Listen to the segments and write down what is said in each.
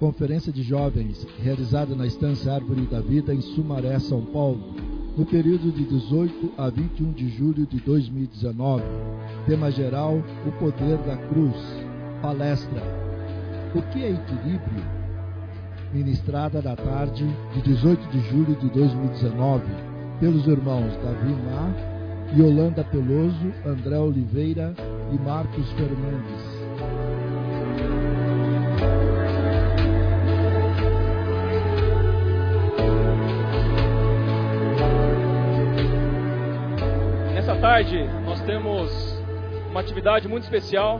Conferência de Jovens, realizada na Estância Árvore da Vida, em Sumaré, São Paulo, no período de 18 a 21 de julho de 2019. Tema geral: O Poder da Cruz. Palestra: O que é equilíbrio? Ministrada na tarde de 18 de julho de 2019, pelos irmãos Davi Mar, Yolanda Peloso, André Oliveira e Marcos Fernandes. Tarde nós temos uma atividade muito especial,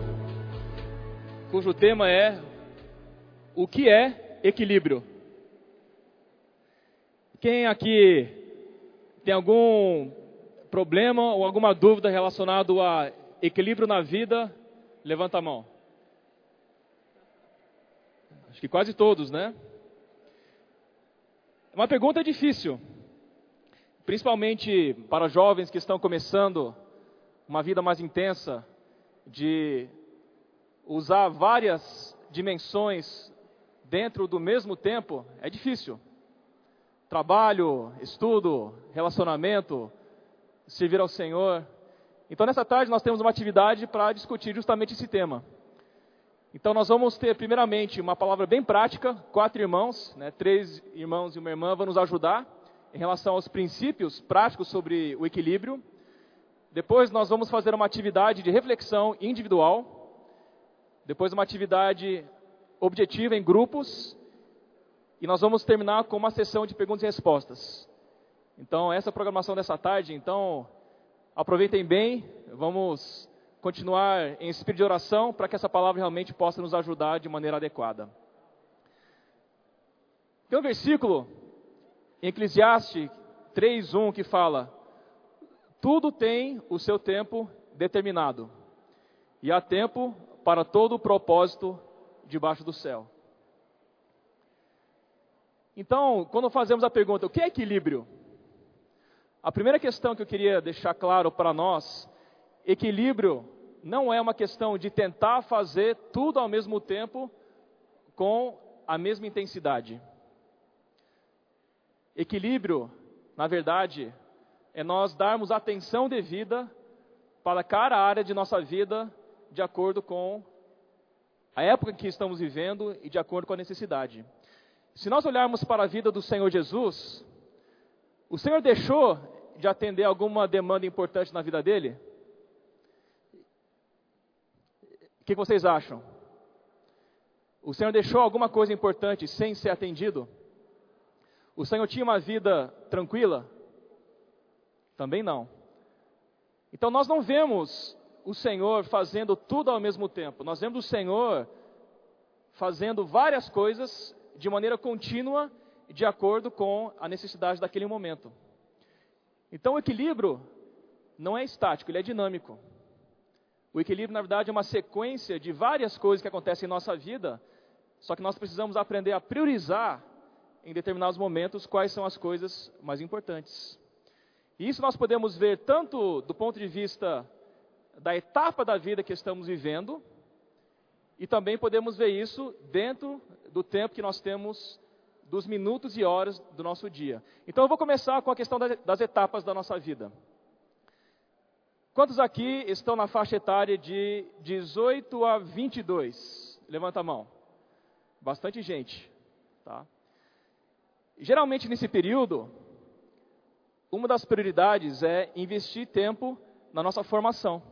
cujo tema é o que é equilíbrio. Quem aqui tem algum problema ou alguma dúvida relacionado a equilíbrio na vida, levanta a mão. Acho que quase todos, né? É uma pergunta difícil principalmente para jovens que estão começando uma vida mais intensa, de usar várias dimensões dentro do mesmo tempo, é difícil. Trabalho, estudo, relacionamento, servir ao Senhor. Então, nessa tarde, nós temos uma atividade para discutir justamente esse tema. Então, nós vamos ter, primeiramente, uma palavra bem prática. Quatro irmãos, né, três irmãos e uma irmã vão nos ajudar em relação aos princípios práticos sobre o equilíbrio. Depois nós vamos fazer uma atividade de reflexão individual. Depois uma atividade objetiva em grupos. E nós vamos terminar com uma sessão de perguntas e respostas. Então, essa é a programação dessa tarde. Então, aproveitem bem. Vamos continuar em espírito de oração para que essa palavra realmente possa nos ajudar de maneira adequada. Tem um versículo em Eclesiastes 3:1 que fala: Tudo tem o seu tempo determinado, e há tempo para todo o propósito debaixo do céu. Então, quando fazemos a pergunta, o que é equilíbrio? A primeira questão que eu queria deixar claro para nós, equilíbrio não é uma questão de tentar fazer tudo ao mesmo tempo com a mesma intensidade. Equilíbrio, na verdade, é nós darmos atenção devida para cada área de nossa vida de acordo com a época que estamos vivendo e de acordo com a necessidade. Se nós olharmos para a vida do Senhor Jesus, o Senhor deixou de atender alguma demanda importante na vida dele? O que vocês acham? O Senhor deixou alguma coisa importante sem ser atendido? O Senhor tinha uma vida tranquila? Também não. Então nós não vemos o Senhor fazendo tudo ao mesmo tempo. Nós vemos o Senhor fazendo várias coisas de maneira contínua, de acordo com a necessidade daquele momento. Então o equilíbrio não é estático, ele é dinâmico. O equilíbrio, na verdade, é uma sequência de várias coisas que acontecem em nossa vida, só que nós precisamos aprender a priorizar em determinados momentos quais são as coisas mais importantes. E isso nós podemos ver tanto do ponto de vista da etapa da vida que estamos vivendo, e também podemos ver isso dentro do tempo que nós temos dos minutos e horas do nosso dia. Então eu vou começar com a questão das etapas da nossa vida. Quantos aqui estão na faixa etária de 18 a 22? Levanta a mão. Bastante gente, tá? Geralmente nesse período, uma das prioridades é investir tempo na nossa formação.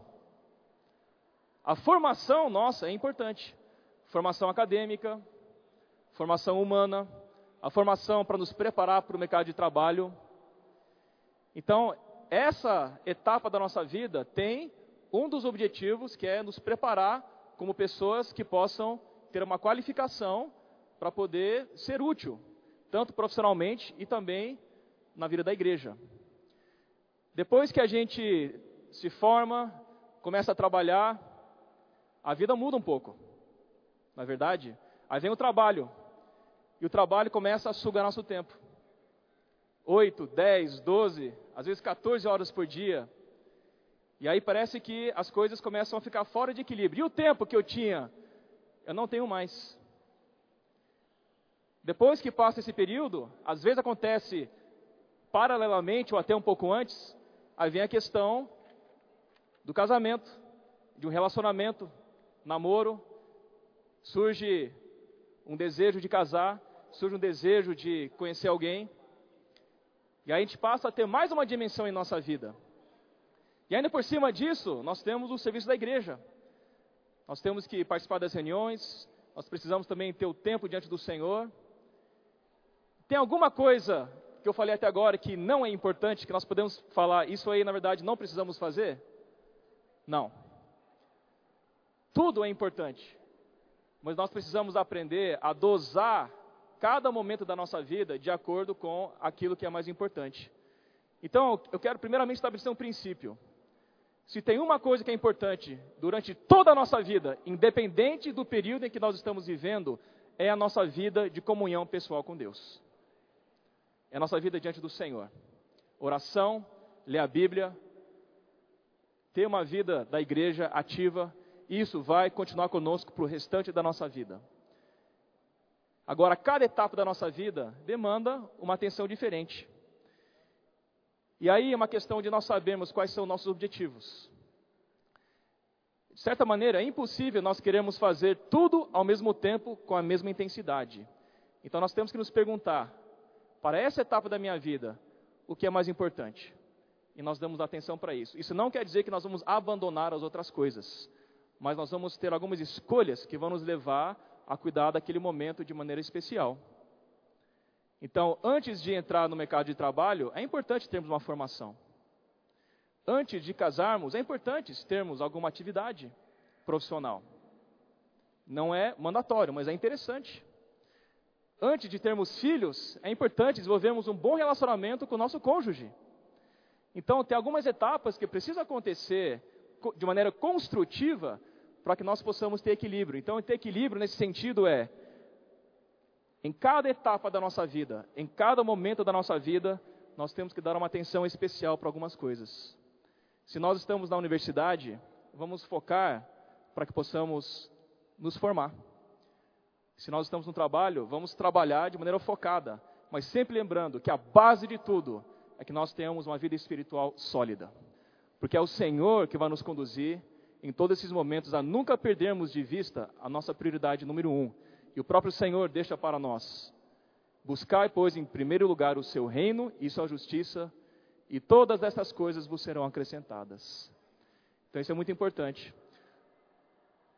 A formação nossa é importante. Formação acadêmica, formação humana, a formação para nos preparar para o mercado de trabalho. Então, essa etapa da nossa vida tem um dos objetivos que é nos preparar como pessoas que possam ter uma qualificação para poder ser útil tanto profissionalmente e também na vida da igreja. Depois que a gente se forma, começa a trabalhar, a vida muda um pouco. Na é verdade, aí vem o trabalho. E o trabalho começa a sugar nosso tempo. 8, 10, 12, às vezes 14 horas por dia. E aí parece que as coisas começam a ficar fora de equilíbrio. E o tempo que eu tinha, eu não tenho mais. Depois que passa esse período, às vezes acontece paralelamente ou até um pouco antes, aí vem a questão do casamento, de um relacionamento, namoro, surge um desejo de casar, surge um desejo de conhecer alguém, e aí a gente passa a ter mais uma dimensão em nossa vida. E ainda por cima disso, nós temos o serviço da igreja. Nós temos que participar das reuniões, nós precisamos também ter o tempo diante do Senhor. Tem alguma coisa que eu falei até agora que não é importante, que nós podemos falar, isso aí na verdade não precisamos fazer? Não. Tudo é importante. Mas nós precisamos aprender a dosar cada momento da nossa vida de acordo com aquilo que é mais importante. Então, eu quero primeiramente estabelecer um princípio. Se tem uma coisa que é importante durante toda a nossa vida, independente do período em que nós estamos vivendo, é a nossa vida de comunhão pessoal com Deus. É a nossa vida diante do Senhor. Oração, ler a Bíblia, ter uma vida da igreja ativa, isso vai continuar conosco para o restante da nossa vida. Agora, cada etapa da nossa vida demanda uma atenção diferente. E aí é uma questão de nós sabermos quais são nossos objetivos. De certa maneira, é impossível nós queremos fazer tudo ao mesmo tempo com a mesma intensidade. Então nós temos que nos perguntar, para essa etapa da minha vida, o que é mais importante? E nós damos atenção para isso. Isso não quer dizer que nós vamos abandonar as outras coisas, mas nós vamos ter algumas escolhas que vão nos levar a cuidar daquele momento de maneira especial. Então, antes de entrar no mercado de trabalho, é importante termos uma formação. Antes de casarmos, é importante termos alguma atividade profissional. Não é mandatório, mas é interessante. Antes de termos filhos, é importante desenvolvermos um bom relacionamento com o nosso cônjuge. Então, tem algumas etapas que precisam acontecer de maneira construtiva para que nós possamos ter equilíbrio. Então, ter equilíbrio nesse sentido é em cada etapa da nossa vida, em cada momento da nossa vida, nós temos que dar uma atenção especial para algumas coisas. Se nós estamos na universidade, vamos focar para que possamos nos formar. Se nós estamos no trabalho, vamos trabalhar de maneira focada, mas sempre lembrando que a base de tudo é que nós tenhamos uma vida espiritual sólida. Porque é o Senhor que vai nos conduzir em todos esses momentos a nunca perdermos de vista a nossa prioridade número um, e o próprio Senhor deixa para nós. Buscai, pois, em primeiro lugar o seu reino e sua justiça, e todas essas coisas vos serão acrescentadas. Então isso é muito importante.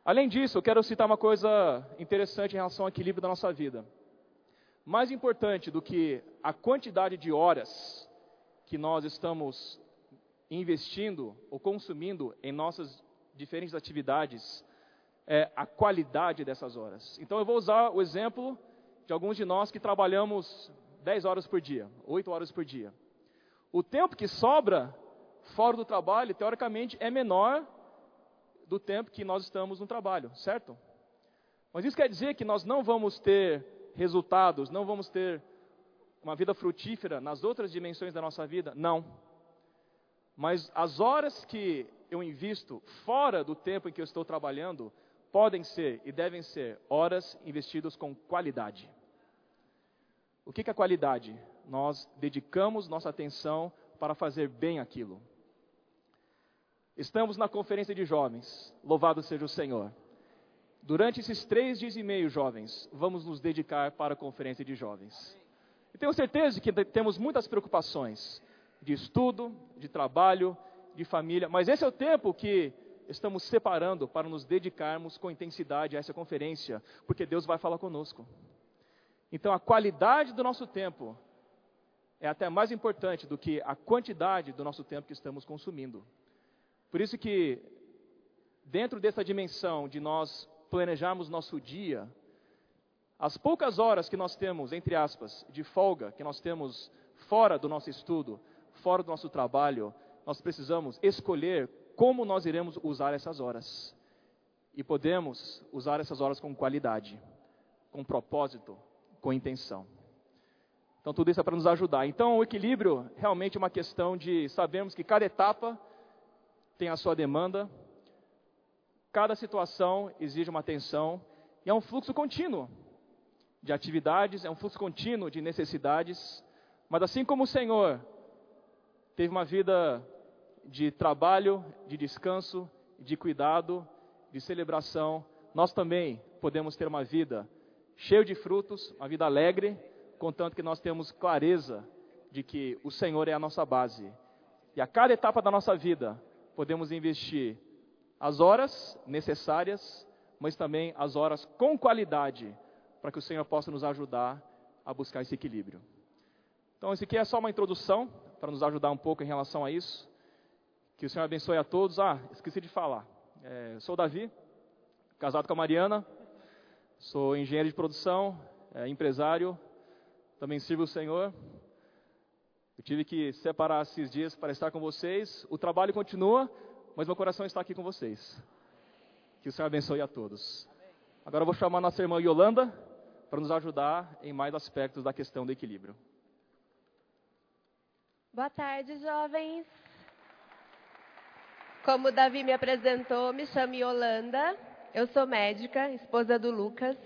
Além disso, eu quero citar uma coisa interessante em relação ao equilíbrio da nossa vida. Mais importante do que a quantidade de horas que nós estamos investindo ou consumindo em nossas diferentes atividades, é, a qualidade dessas horas. Então eu vou usar o exemplo de alguns de nós que trabalhamos 10 horas por dia, 8 horas por dia. O tempo que sobra fora do trabalho, teoricamente, é menor do tempo que nós estamos no trabalho, certo? Mas isso quer dizer que nós não vamos ter resultados, não vamos ter uma vida frutífera nas outras dimensões da nossa vida? Não. Mas as horas que eu invisto fora do tempo em que eu estou trabalhando podem ser e devem ser horas investidas com qualidade. O que é qualidade? Nós dedicamos nossa atenção para fazer bem aquilo. Estamos na conferência de jovens, louvado seja o Senhor. Durante esses três dias e meio, jovens, vamos nos dedicar para a conferência de jovens. E tenho certeza que temos muitas preocupações de estudo, de trabalho, de família, mas esse é o tempo que estamos separando para nos dedicarmos com intensidade a essa conferência, porque Deus vai falar conosco. Então, a qualidade do nosso tempo é até mais importante do que a quantidade do nosso tempo que estamos consumindo. Por isso que, dentro dessa dimensão de nós planejarmos nosso dia, as poucas horas que nós temos, entre aspas, de folga, que nós temos fora do nosso estudo, fora do nosso trabalho, nós precisamos escolher como nós iremos usar essas horas. E podemos usar essas horas com qualidade, com propósito, com intenção. Então, tudo isso é para nos ajudar. Então, o equilíbrio realmente é uma questão de sabermos que cada etapa tem a sua demanda, cada situação exige uma atenção, e é um fluxo contínuo. de atividades, é um fluxo contínuo de necessidades. Mas assim como o Senhor teve uma vida de trabalho, de descanso, de cuidado, de celebração, nós também podemos ter uma vida cheia de frutos, uma vida alegre, contanto que nós temos clareza de que o Senhor é a nossa base. E a cada etapa da nossa vida, podemos investir as horas necessárias, mas também as horas com qualidade, para que o Senhor possa nos ajudar a buscar esse equilíbrio. Então, esse aqui é só uma introdução para nos ajudar um pouco em relação a isso. Que o Senhor abençoe a todos. Ah, esqueci de falar. É, sou Davi, casado com a Mariana, sou engenheiro de produção, é, empresário, também sirvo o Senhor. Eu tive que separar esses dias para estar com vocês. O trabalho continua, mas meu coração está aqui com vocês. Que o Senhor abençoe a todos. Agora eu vou chamar nossa irmã Yolanda para nos ajudar em mais aspectos da questão do equilíbrio. Boa tarde, jovens. Como o Davi me apresentou, me chamo Yolanda. Eu sou médica, esposa do Lucas.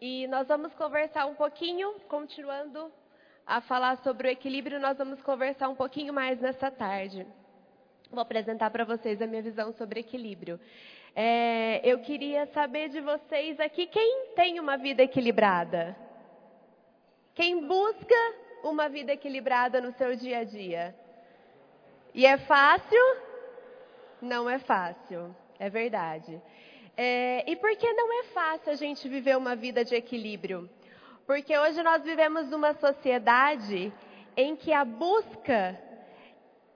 E nós vamos conversar um pouquinho, continuando a falar sobre o equilíbrio, nós vamos conversar um pouquinho mais nessa tarde. Vou apresentar para vocês a minha visão sobre equilíbrio. É, eu queria saber de vocês aqui quem tem uma vida equilibrada? Quem busca uma vida equilibrada no seu dia a dia? E é fácil? Não é fácil, é verdade. É, e por que não é fácil a gente viver uma vida de equilíbrio? Porque hoje nós vivemos numa sociedade em que a busca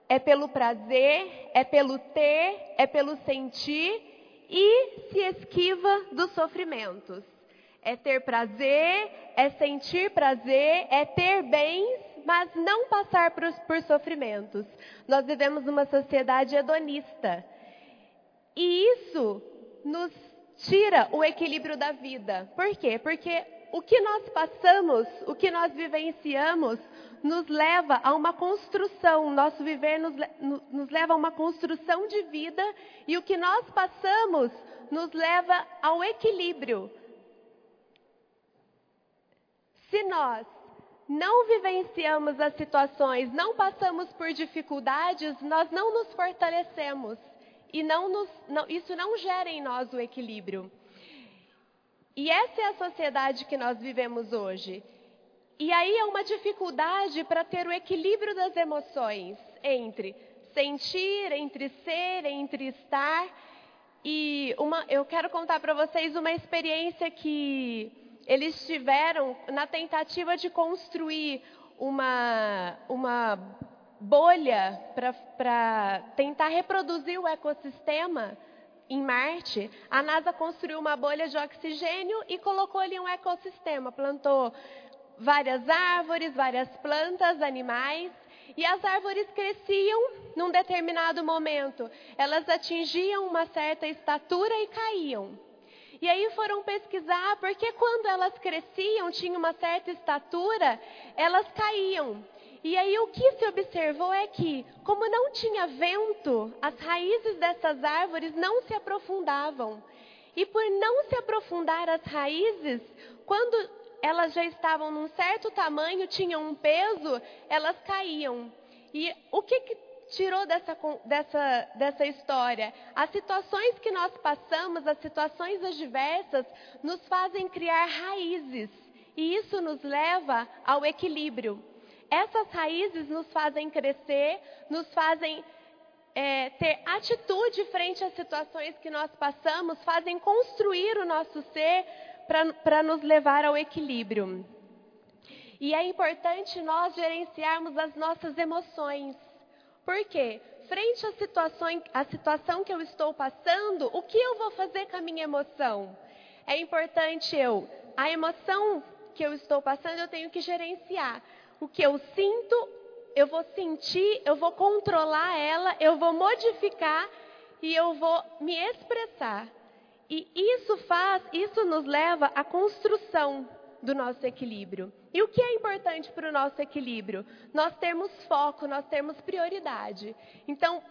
é pelo prazer, é pelo ter, é pelo sentir e se esquiva dos sofrimentos. É ter prazer, é sentir prazer, é ter bens, mas não passar por, por sofrimentos. Nós vivemos numa sociedade hedonista. E isso nos tira o equilíbrio da vida. Por quê? Porque o que nós passamos, o que nós vivenciamos, nos leva a uma construção, nosso viver nos, nos, leva a uma construção de vida e o que nós passamos nos leva ao equilíbrio. Se nós não vivenciamos as situações, não passamos por dificuldades, nós não nos fortalecemos e não nos, não, isso não gera em nós o equilíbrio. E essa é a sociedade que nós vivemos hoje. E aí é uma dificuldade para ter o equilíbrio das emoções entre sentir, entre ser, entre estar. E uma, eu quero contar para vocês uma experiência que eles tiveram na tentativa de construir uma, uma bolha para tentar reproduzir o ecossistema em Marte, a NASA construiu uma bolha de oxigênio e colocou ali um ecossistema, plantou várias árvores, várias plantas, animais, e as árvores cresciam num determinado momento. Elas atingiam uma certa estatura e caíam. E aí foram pesquisar porque quando elas cresciam, tinham uma certa estatura, elas caíam. E aí o que se observou é que, como não tinha vento, as raízes dessas árvores não se aprofundavam. E por não se aprofundar as raízes, quando elas já estavam num certo tamanho, tinham um peso, elas caíam. E o que, que tirou dessa, dessa, dessa história? As situações que nós passamos, as situações adversas, nos fazem criar raízes. E isso nos leva ao equilíbrio. Essas raízes nos fazem crescer, nos fazem é, ter atitude frente às situações que nós passamos, fazem construir o nosso ser para nos levar ao equilíbrio. E é importante nós gerenciarmos as nossas emoções. Por quê? Frente à situação, à situação que eu estou passando, o que eu vou fazer com a minha emoção? É importante eu, a emoção que eu estou passando, eu tenho que gerenciar o que eu sinto, eu vou sentir, eu vou controlar ela, eu vou modificar e eu vou me expressar. E isso faz, isso nos leva à construção do nosso equilíbrio. E o que é importante para o nosso equilíbrio? Nós termos foco, nós termos prioridade. Então,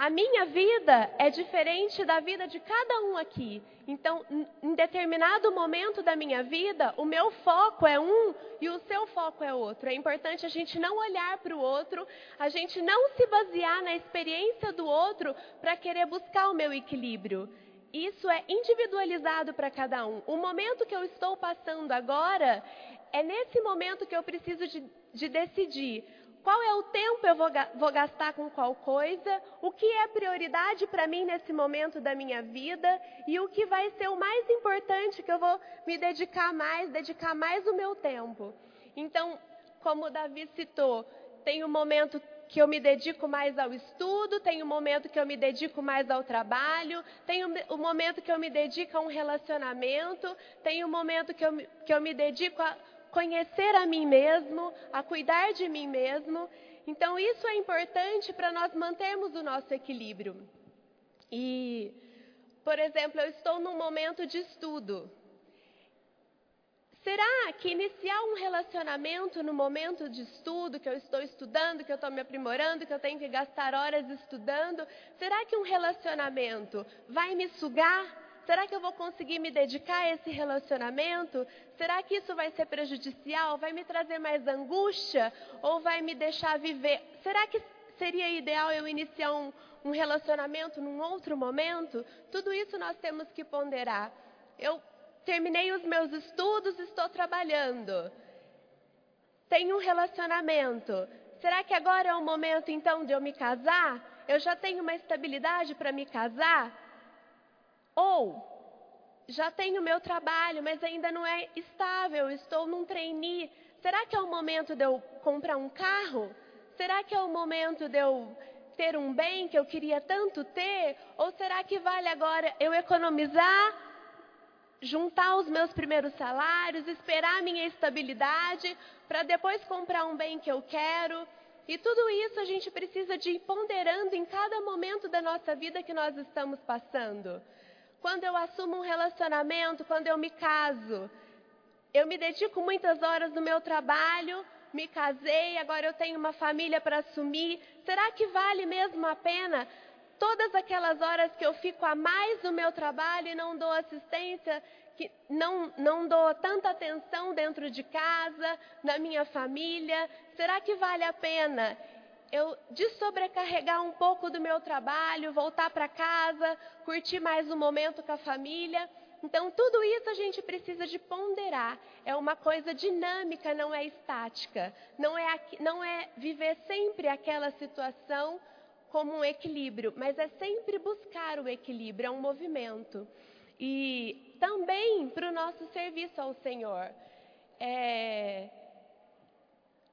A minha vida é diferente da vida de cada um aqui. Então, em determinado momento da minha vida, o meu foco é um e o seu foco é outro. É importante a gente não olhar para o outro, a gente não se basear na experiência do outro para querer buscar o meu equilíbrio. Isso é individualizado para cada um. O momento que eu estou passando agora, é nesse momento que eu preciso de, de decidir qual é o tempo eu vou, gastar com qual coisa, o que é prioridade para mim nesse momento da minha vida e o que vai ser o mais importante que eu vou me dedicar mais, dedicar mais o meu tempo. Então, como o Davi citou, tem um momento que eu me dedico mais ao estudo, tem um momento que eu me dedico mais ao trabalho, tem um, um momento que eu me dedico a um relacionamento, tem um momento que eu, que eu me dedico a conhecer a mim mesmo, a cuidar de mim mesmo. Então, isso é importante para nós mantermos o nosso equilíbrio. E, por exemplo, eu estou num momento de estudo. Será que iniciar um relacionamento no momento de estudo, que eu estou estudando, que eu estou me aprimorando, que eu tenho que gastar horas estudando, será que um relacionamento vai me sugar? Será que eu vou conseguir me dedicar a esse relacionamento? Será que isso vai ser prejudicial? Vai me trazer mais angústia? Ou vai me deixar viver? Será que seria ideal eu iniciar um, um relacionamento num outro momento? Tudo isso nós temos que ponderar. Eu terminei os meus estudos, estou trabalhando. Tenho um relacionamento. Será que agora é o momento então de eu me casar? Eu já tenho uma estabilidade para me casar? Ou já tenho meu trabalho, mas ainda não é estável, estou num trainee. Será que é o momento de eu comprar um carro? Será que é o momento de eu ter um bem que eu queria tanto ter? Ou será que vale agora eu economizar, juntar os meus primeiros salários, esperar a minha estabilidade para depois comprar um bem que eu quero? E tudo isso a gente precisa de ir ponderando em cada momento da nossa vida que nós estamos passando. Quando eu assumo um relacionamento, quando eu me caso, eu me dedico muitas horas no meu trabalho, me casei, agora eu tenho uma família para assumir. Será que vale mesmo a pena todas aquelas horas que eu fico a mais no meu trabalho e não dou assistência, que não, não dou tanta atenção dentro de casa, na minha família? Será que vale a pena eu desobrecarregar um pouco do meu trabalho, voltar para casa, curtir mais um momento com a família. Então, tudo isso a gente precisa de ponderar. É uma coisa dinâmica, não é estática. Não é, não é viver sempre aquela situação como um equilíbrio, mas é sempre buscar o equilíbrio, é um movimento. E também para o nosso serviço ao Senhor. É,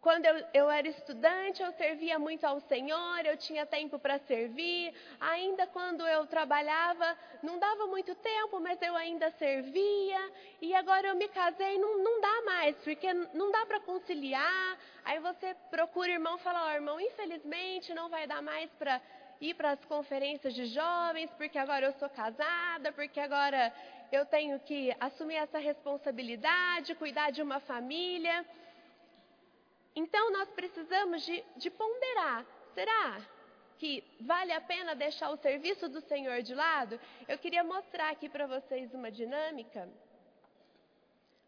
quando eu, eu, era estudante, eu servia muito ao Senhor, eu tinha tempo para servir. Ainda quando eu trabalhava, não dava muito tempo, mas eu ainda servia. E agora eu me casei, não, não dá mais, porque não dá para conciliar. Aí você procura o irmão e fala: oh, irmão, infelizmente não vai dar mais para ir para as conferências de jovens, porque agora eu sou casada, porque agora eu tenho que assumir essa responsabilidade, cuidar de uma família. Então nós precisamos de, de ponderar: será que vale a pena deixar o serviço do Senhor de lado? Eu queria mostrar aqui para vocês uma dinâmica.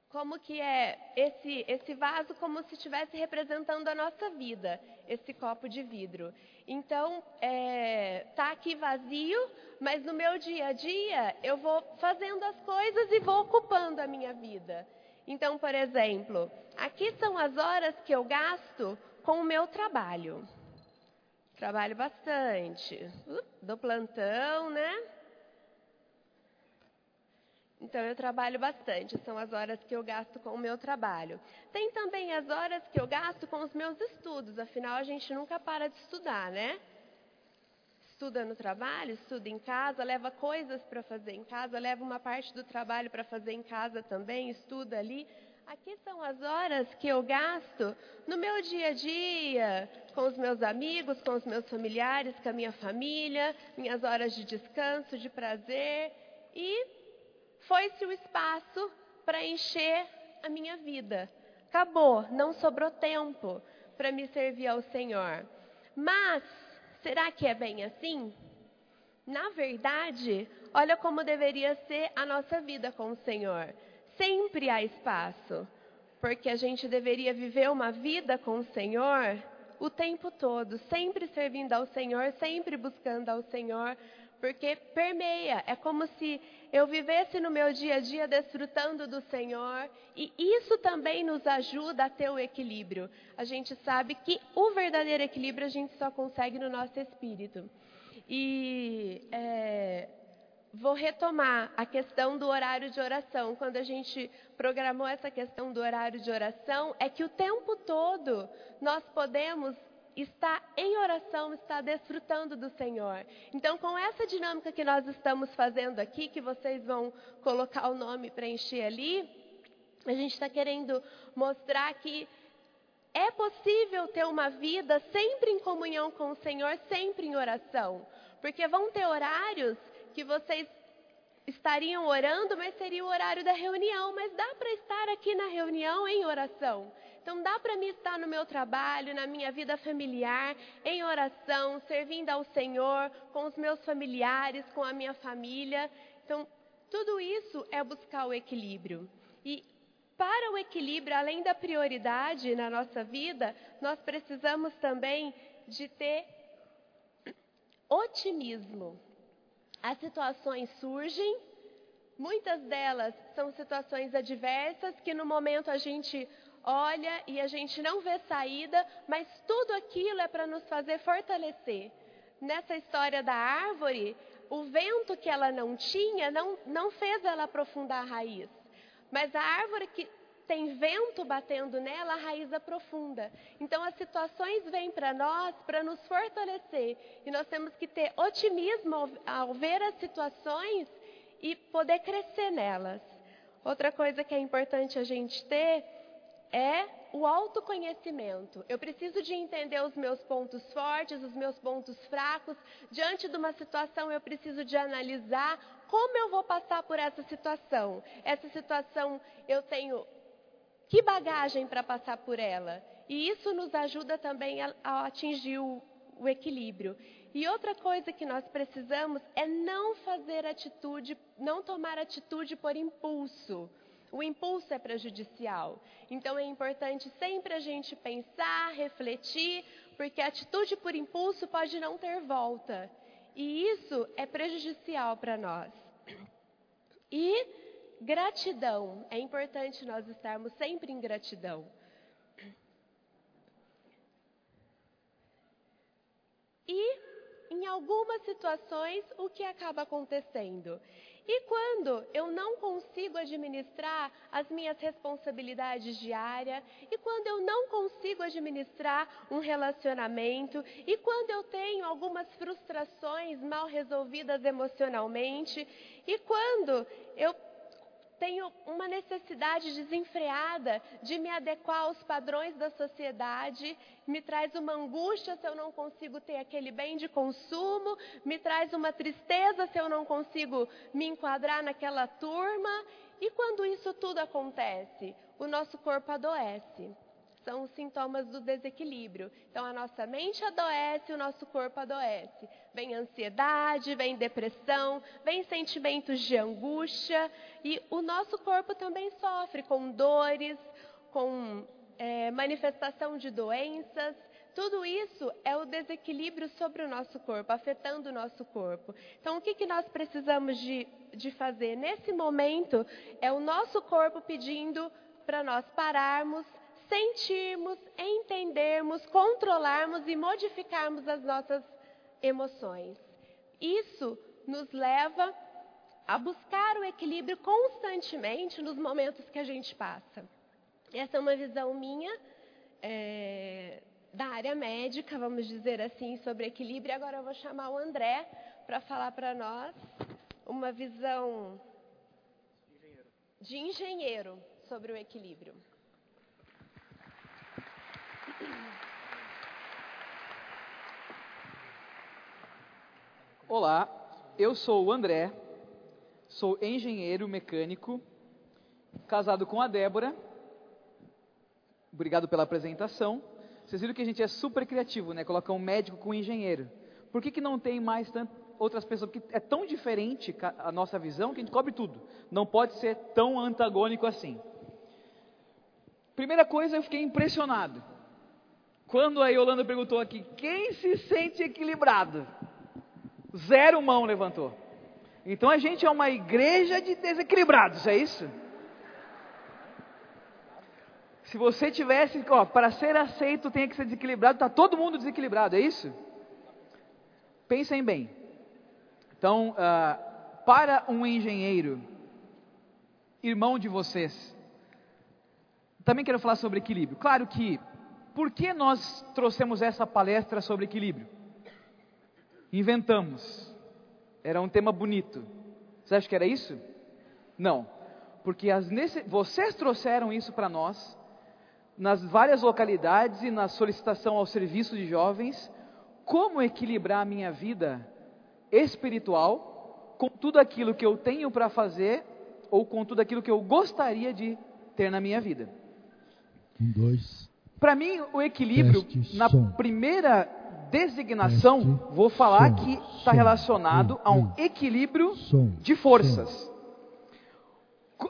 Como que é esse, esse vaso como se estivesse representando a nossa vida, esse copo de vidro. Então, está é, aqui vazio, mas no meu dia a dia eu vou fazendo as coisas e vou ocupando a minha vida. Então, por exemplo, aqui são as horas que eu gasto com o meu trabalho. Trabalho bastante. Uh, do plantão, né? Então, eu trabalho bastante, são as horas que eu gasto com o meu trabalho. Tem também as horas que eu gasto com os meus estudos, afinal, a gente nunca para de estudar, né? Estuda no trabalho, estuda em casa, leva coisas para fazer em casa, leva uma parte do trabalho para fazer em casa também, estuda ali. Aqui são as horas que eu gasto no meu dia a dia, com os meus amigos, com os meus familiares, com a minha família, minhas horas de descanso, de prazer. E foi-se o espaço para encher a minha vida. Acabou, não sobrou tempo para me servir ao Senhor. Mas Será que é bem assim? Na verdade, olha como deveria ser a nossa vida com o Senhor. Sempre há espaço, porque a gente deveria viver uma vida com o Senhor o tempo todo, sempre servindo ao Senhor, sempre buscando ao Senhor, porque permeia, é como se eu vivesse no meu dia a dia desfrutando do Senhor, e isso também nos ajuda a ter o equilíbrio. A gente sabe que o verdadeiro equilíbrio a gente só consegue no nosso espírito. E é, vou retomar a questão do horário de oração. Quando a gente programou essa questão do horário de oração, é que o tempo todo nós podemos estar em oração, estar desfrutando do Senhor. Então, com essa dinâmica que nós estamos fazendo aqui, que vocês vão colocar o nome preencher ali, a gente está querendo mostrar que é possível ter uma vida sempre em comunhão com o Senhor, sempre em oração. Porque vão ter horários que vocês estariam orando, mas seria o horário da reunião. Mas dá para estar aqui na reunião em oração. Então dá para mim estar no meu trabalho, na minha vida familiar, em oração, servindo ao Senhor, com os meus familiares, com a minha família. Então, tudo isso é buscar o equilíbrio. E para o equilíbrio, além da prioridade na nossa vida, nós precisamos também de ter otimismo. As situações surgem, muitas delas são situações adversas que no momento a gente olha e a gente não vê saída, mas tudo aquilo é para nos fazer fortalecer. Nessa história da árvore, o vento que ela não tinha não, não fez ela aprofundar a raiz. Mas a árvore que tem vento batendo nela, a raiz aprofunda. Então as situações vêm para nós para nos fortalecer. E nós temos que ter otimismo ao, ao ver as situações e poder crescer nelas. Outra coisa que é importante a gente ter é o autoconhecimento. Eu preciso de entender os meus pontos fortes, os meus pontos fracos. Diante de uma situação, eu preciso de analisar como eu vou passar por essa situação. Essa situação eu tenho que bagagem para passar por ela? E isso nos ajuda também a, a atingir o, o equilíbrio. E outra coisa que nós precisamos é não fazer atitude, não tomar atitude por impulso. O impulso é prejudicial. Então é importante sempre a gente pensar, refletir, porque a atitude por impulso pode não ter volta. E isso é prejudicial para nós. E Gratidão. É importante nós estarmos sempre em gratidão. E, em algumas situações, o que acaba acontecendo? E quando eu não consigo administrar as minhas responsabilidades diárias, e quando eu não consigo administrar um relacionamento, e quando eu tenho algumas frustrações mal resolvidas emocionalmente, e quando eu tenho uma necessidade desenfreada de me adequar aos padrões da sociedade, me traz uma angústia se eu não consigo ter aquele bem de consumo, me traz uma tristeza se eu não consigo me enquadrar naquela turma. E quando isso tudo acontece, o nosso corpo adoece são os sintomas do desequilíbrio. Então, a nossa mente adoece, o nosso corpo adoece. Vem ansiedade, vem depressão, vem sentimentos de angústia e o nosso corpo também sofre com dores, com é, manifestação de doenças. Tudo isso é o desequilíbrio sobre o nosso corpo, afetando o nosso corpo. Então, o que, que nós precisamos de, de fazer? Nesse momento, é o nosso corpo pedindo para nós pararmos, sentirmos, entendermos, controlarmos e modificarmos as nossas emoções. Isso nos leva a buscar o equilíbrio constantemente nos momentos que a gente passa. Essa é uma visão minha é, da área médica, vamos dizer assim, sobre equilíbrio. Agora eu vou chamar o André para falar para nós uma visão de engenheiro sobre o equilíbrio. Olá, eu sou o André, sou engenheiro mecânico, casado com a Débora. Obrigado pela apresentação. Vocês viram que a gente é super criativo, né? Colocar um médico com um engenheiro. Por que, que não tem mais outras pessoas, porque é tão diferente a nossa visão que a gente cobre tudo. Não pode ser tão antagônico assim. Primeira coisa, eu fiquei impressionado. Quando a Yolanda perguntou aqui, quem se sente equilibrado? Zero mão levantou. Então a gente é uma igreja de desequilibrados, é isso? Se você tivesse, ó, para ser aceito tem que ser desequilibrado, está todo mundo desequilibrado, é isso? Pensem bem. Então, uh, para um engenheiro, irmão de vocês, também quero falar sobre equilíbrio. Claro que, por que nós trouxemos essa palestra sobre equilíbrio? Inventamos. Era um tema bonito. Você acha que era isso? Não. Porque as, vocês trouxeram isso para nós nas várias localidades e na solicitação ao serviço de jovens, como equilibrar a minha vida espiritual com tudo aquilo que eu tenho para fazer ou com tudo aquilo que eu gostaria de ter na minha vida. Um, dois. Para mim, o equilíbrio, teste, na som. primeira designação, vou falar que está relacionado a um equilíbrio de forças.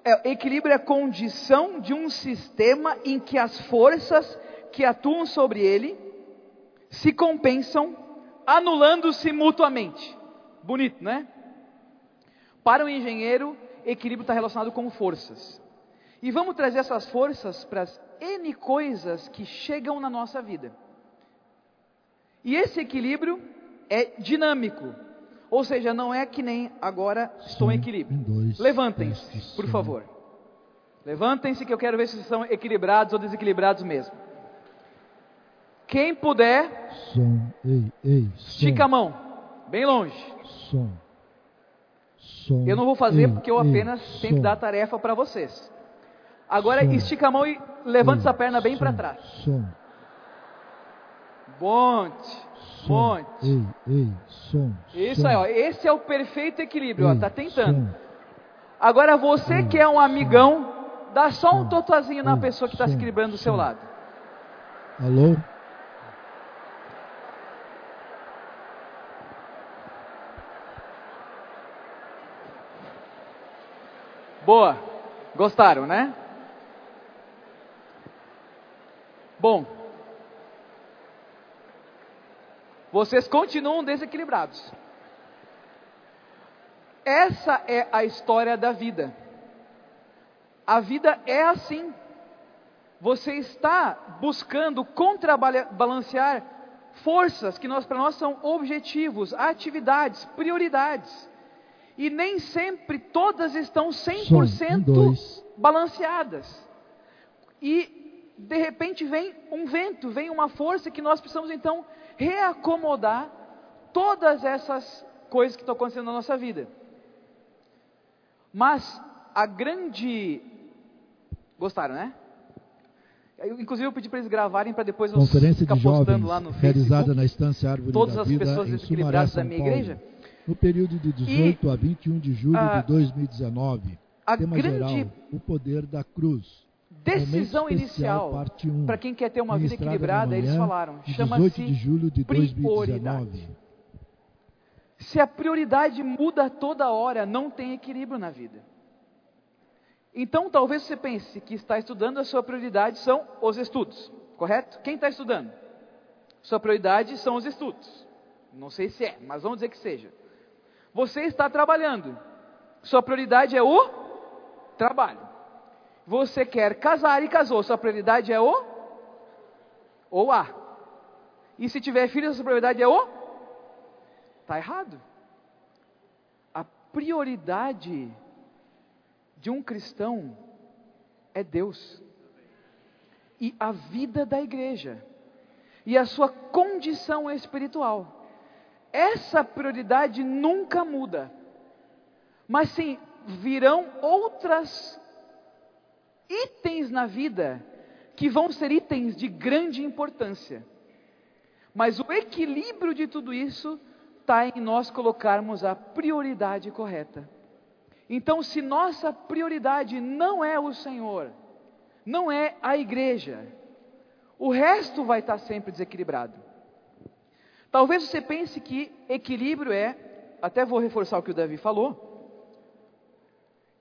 É, equilíbrio é condição de um sistema em que as forças que atuam sobre ele se compensam, anulando-se mutuamente. Bonito, né? Para o engenheiro, equilíbrio está relacionado com forças. E vamos trazer essas forças para as N coisas que chegam na nossa vida. E esse equilíbrio é dinâmico. Ou seja, não é que nem agora estou em equilíbrio. Levantem-se, por favor. Levantem-se que eu quero ver se estão equilibrados ou desequilibrados mesmo. Quem puder, som, ei, ei, som. estica a mão, bem longe. Som. Som, eu não vou fazer ei, porque eu apenas ei, tenho que dar a tarefa para vocês. Agora estica a mão e levante essa perna bem para trás. Som. Bonte. Monte. Ei, ei, som. Isso som. aí, ó. Esse é o perfeito equilíbrio, ei, ó. Tá tentando. Som. Agora você que é um amigão, dá só um totozinho na pessoa que está se equilibrando do seu lado. Alô? Boa. Gostaram, né? Bom, vocês continuam desequilibrados. Essa é a história da vida. A vida é assim. Você está buscando contrabalancear forças que nós, para nós são objetivos, atividades, prioridades. E nem sempre todas estão 100% balanceadas. E de repente vem um vento, vem uma força que nós precisamos então reacomodar todas essas coisas que estão acontecendo na nossa vida. Mas a grande. Gostaram, né? Eu, inclusive eu pedi para eles gravarem para depois eu Conferência ficar de postando lá no realizada Facebook, na Estância Árvore todas da as Vida, pessoas desequilibradas da minha igreja. No período de 18 e, a 21 de julho a, de 2019. A tema grande geral, o poder da cruz. Decisão inicial para quem quer ter uma vida equilibrada, eles falaram, chama-se prioridade. Se a prioridade muda toda hora, não tem equilíbrio na vida. Então, talvez você pense que está estudando, a sua prioridade são os estudos, correto? Quem está estudando? Sua prioridade são os estudos. Não sei se é, mas vamos dizer que seja. Você está trabalhando. Sua prioridade é o trabalho. Você quer casar e casou, sua prioridade é o ou a. E se tiver filhos, sua prioridade é o Está errado. A prioridade de um cristão é Deus. E a vida da igreja. E a sua condição espiritual. Essa prioridade nunca muda. Mas sim, virão outras itens na vida que vão ser itens de grande importância. Mas o equilíbrio de tudo isso está em nós colocarmos a prioridade correta. Então, se nossa prioridade não é o Senhor, não é a igreja, o resto vai estar sempre desequilibrado. Talvez você pense que equilíbrio é até vou reforçar o que o Davi falou,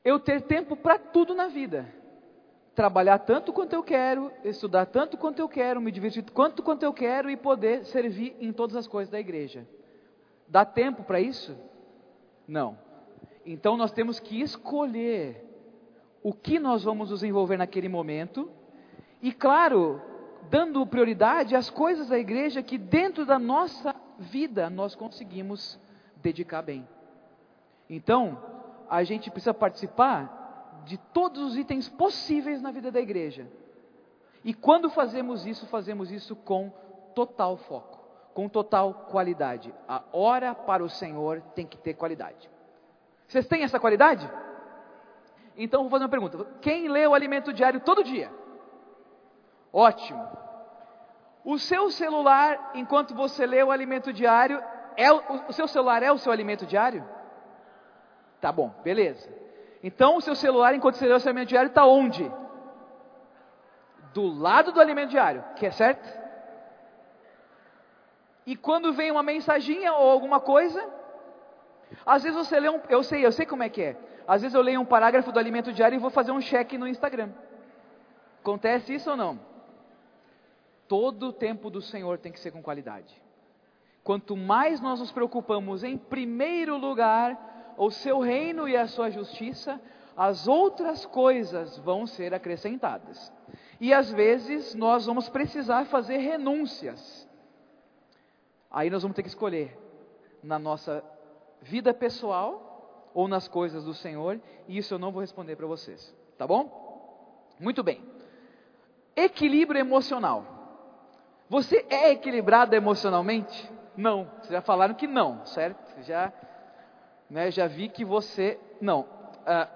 eu ter tempo para tudo na vida. Trabalhar tanto quanto eu quero, estudar tanto quanto eu quero, me divertir quanto quanto eu quero e poder servir em todas as coisas da igreja. Dá tempo para isso? Não. Então nós temos que escolher o que nós vamos nos envolver naquele momento e, claro, dando prioridade às coisas da igreja que dentro da nossa vida nós conseguimos dedicar bem. Então, a gente precisa participar de todos os itens possíveis na vida da igreja. E quando fazemos isso, fazemos isso com total foco, com total qualidade. A hora para o Senhor tem que ter qualidade. Vocês têm essa qualidade? Então vou fazer uma pergunta: quem lê o alimento diário todo dia? Ótimo. O seu celular, enquanto você lê o alimento diário, é o, o seu celular é o seu alimento diário? Tá bom, beleza. Então o seu celular, enquanto você lê o seu alimento diário, está onde? Do lado do alimento diário, que é certo? E quando vem uma mensaginha ou alguma coisa, às vezes você lê um, eu sei, eu sei como é que é. Às vezes eu leio um parágrafo do alimento diário e vou fazer um check no Instagram. Acontece isso ou não? Todo o tempo do Senhor tem que ser com qualidade. Quanto mais nós nos preocupamos em primeiro lugar o seu reino e a sua justiça, as outras coisas vão ser acrescentadas. E às vezes nós vamos precisar fazer renúncias. Aí nós vamos ter que escolher na nossa vida pessoal ou nas coisas do Senhor, e isso eu não vou responder para vocês, tá bom? Muito bem. Equilíbrio emocional. Você é equilibrado emocionalmente? Não. Vocês já falaram que não, certo? Já, né, já vi que você não. Uh,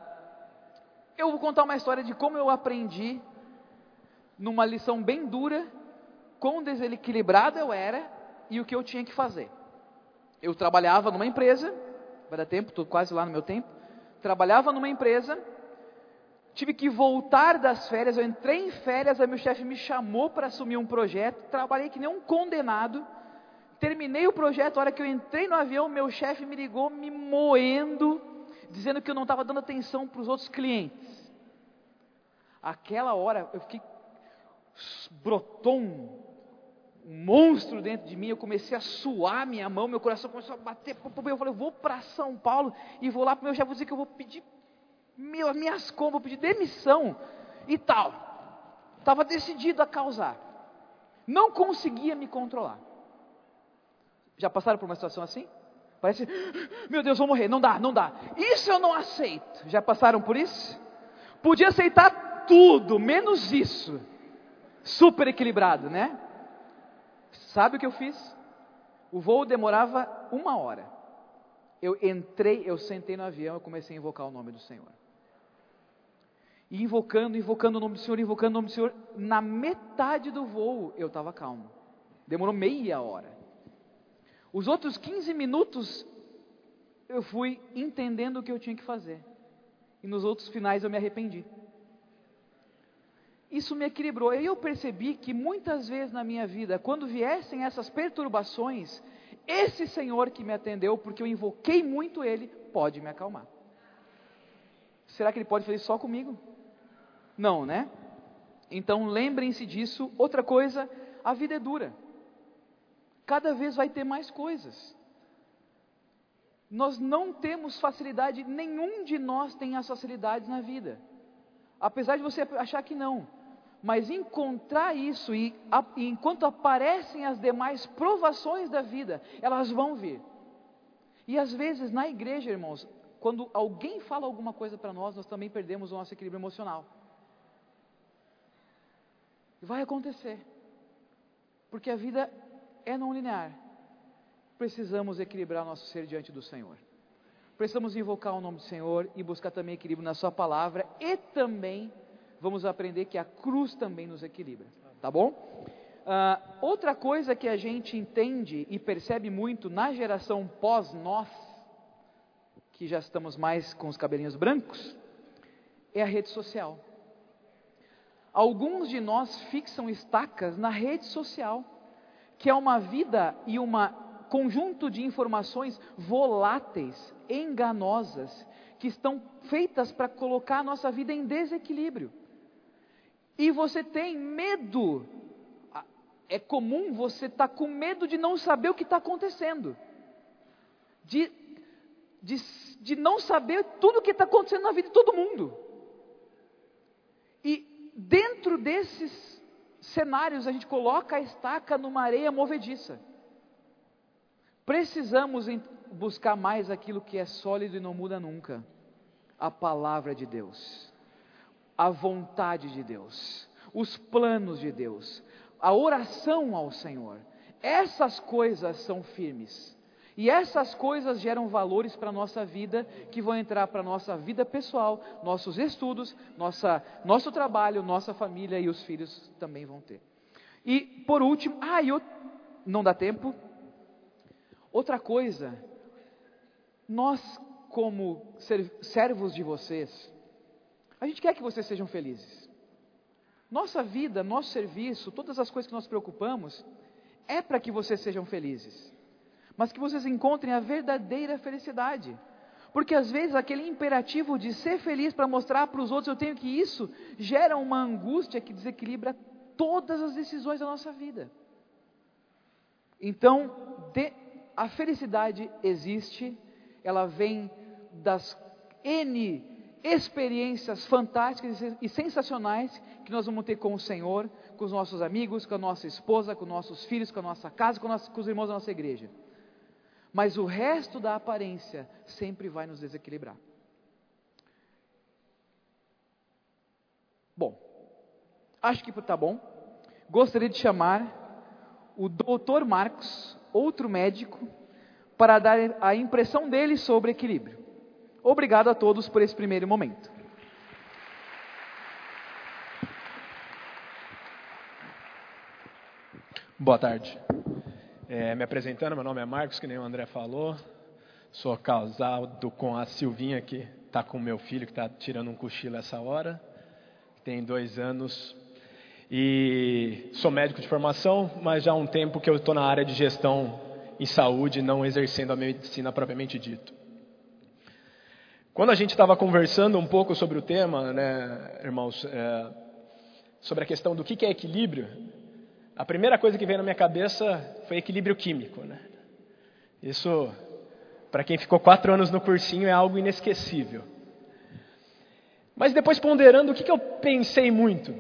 eu vou contar uma história de como eu aprendi numa lição bem dura quão desequilibrado eu era e o que eu tinha que fazer. Eu trabalhava numa empresa vai dar tempo, estou quase lá no meu tempo. Trabalhava numa empresa, tive que voltar das férias, eu entrei em férias, aí meu chefe me chamou para assumir um projeto, trabalhei que nem um condenado, terminei o projeto, a hora que eu entrei no avião, meu chefe me ligou me moendo, dizendo que eu não estava dando atenção para os outros clientes. Aquela hora eu fiquei brotou um monstro dentro de mim, eu comecei a suar minha mão, meu coração começou a bater. Eu falei, eu vou para São Paulo e vou lá para o meu chefe dizer que eu vou pedir meu, minhas contas, vou pedir demissão e tal. Estava decidido a causar. Não conseguia me controlar. Já passaram por uma situação assim? Parece, meu Deus, vou morrer. Não dá, não dá. Isso eu não aceito. Já passaram por isso? Podia aceitar tudo, menos isso. Super equilibrado, né? Sabe o que eu fiz? O voo demorava uma hora. Eu entrei, eu sentei no avião e comecei a invocar o nome do Senhor. E invocando, invocando o nome do Senhor, invocando o nome do Senhor. Na metade do voo eu estava calmo. Demorou meia hora. Os outros 15 minutos eu fui entendendo o que eu tinha que fazer. E nos outros finais eu me arrependi isso me equilibrou. E eu percebi que muitas vezes na minha vida, quando viessem essas perturbações, esse Senhor que me atendeu, porque eu invoquei muito Ele, pode me acalmar. Será que Ele pode fazer só comigo? Não, né? Então lembrem-se disso. Outra coisa, a vida é dura. Cada vez vai ter mais coisas. Nós não temos facilidade, nenhum de nós tem as facilidades na vida. Apesar de você achar que não mas encontrar isso e, a, enquanto aparecem as demais provações da vida, elas vão vir. E às vezes na igreja, irmãos, quando alguém fala alguma coisa para nós, nós também perdemos o nosso equilíbrio emocional. Vai acontecer. Porque a vida é não linear. Precisamos equilibrar nosso ser diante do Senhor. Precisamos invocar o nome do Senhor e buscar também equilíbrio na Sua palavra e também vamos aprender que a cruz também nos equilibra, tá bom? Uh, outra coisa que a gente entende e percebe muito na geração pós-nós, que já estamos mais com os cabelinhos brancos, é a rede social. Alguns de nós fixam estacas na rede social, que é uma vida e uma conjunto de informações voláteis, enganosas, que estão feitas para colocar a nossa vida em desequilíbrio. E você tem medo. É comum você estar tá com medo de não saber o que está acontecendo. De, de, de não saber tudo o que está acontecendo na vida de todo mundo. E dentro desses cenários a gente coloca a estaca numa areia movediça. Precisamos buscar mais aquilo que é sólido e não muda nunca a palavra de Deus, a vontade de Deus, os planos de Deus, a oração ao Senhor. Essas coisas são firmes. E essas coisas geram valores para a nossa vida, que vão entrar para a nossa vida pessoal, nossos estudos, nossa, nosso trabalho, nossa família e os filhos também vão ter. E por último, ah, eu, não dá tempo, Outra coisa, nós, como servos de vocês, a gente quer que vocês sejam felizes. Nossa vida, nosso serviço, todas as coisas que nós preocupamos, é para que vocês sejam felizes, mas que vocês encontrem a verdadeira felicidade. Porque às vezes aquele imperativo de ser feliz para mostrar para os outros eu tenho que isso, gera uma angústia que desequilibra todas as decisões da nossa vida. Então, de, a felicidade existe, ela vem das N experiências fantásticas e sensacionais que nós vamos ter com o Senhor, com os nossos amigos, com a nossa esposa, com nossos filhos, com a nossa casa, com, com os irmãos da nossa igreja. Mas o resto da aparência sempre vai nos desequilibrar. Bom, acho que está bom. Gostaria de chamar o doutor Marcos outro médico para dar a impressão dele sobre equilíbrio. Obrigado a todos por esse primeiro momento. Boa tarde. É, me apresentando, meu nome é Marcos, que nem o André falou. Sou casado com a Silvinha, que está com meu filho, que está tirando um cochilo essa hora. Tem dois anos e sou médico de formação, mas já há um tempo que eu estou na área de gestão em saúde, não exercendo a medicina propriamente dito. Quando a gente estava conversando um pouco sobre o tema, né, irmãos, é, sobre a questão do que é equilíbrio, a primeira coisa que veio na minha cabeça foi equilíbrio químico. Né? Isso, para quem ficou quatro anos no cursinho, é algo inesquecível. Mas depois ponderando, o que, que eu pensei muito?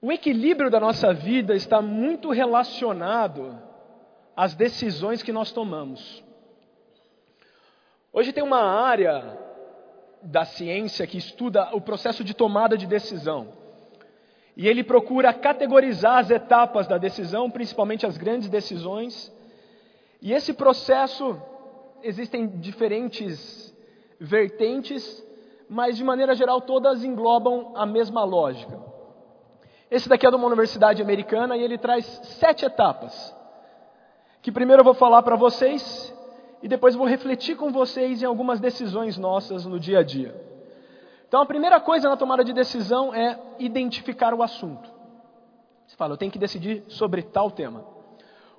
O equilíbrio da nossa vida está muito relacionado às decisões que nós tomamos. Hoje tem uma área da ciência que estuda o processo de tomada de decisão. E ele procura categorizar as etapas da decisão, principalmente as grandes decisões. E esse processo existem diferentes vertentes, mas de maneira geral todas englobam a mesma lógica. Esse daqui é de uma universidade americana e ele traz sete etapas. Que primeiro eu vou falar para vocês e depois vou refletir com vocês em algumas decisões nossas no dia a dia. Então a primeira coisa na tomada de decisão é identificar o assunto. Você fala, eu tenho que decidir sobre tal tema.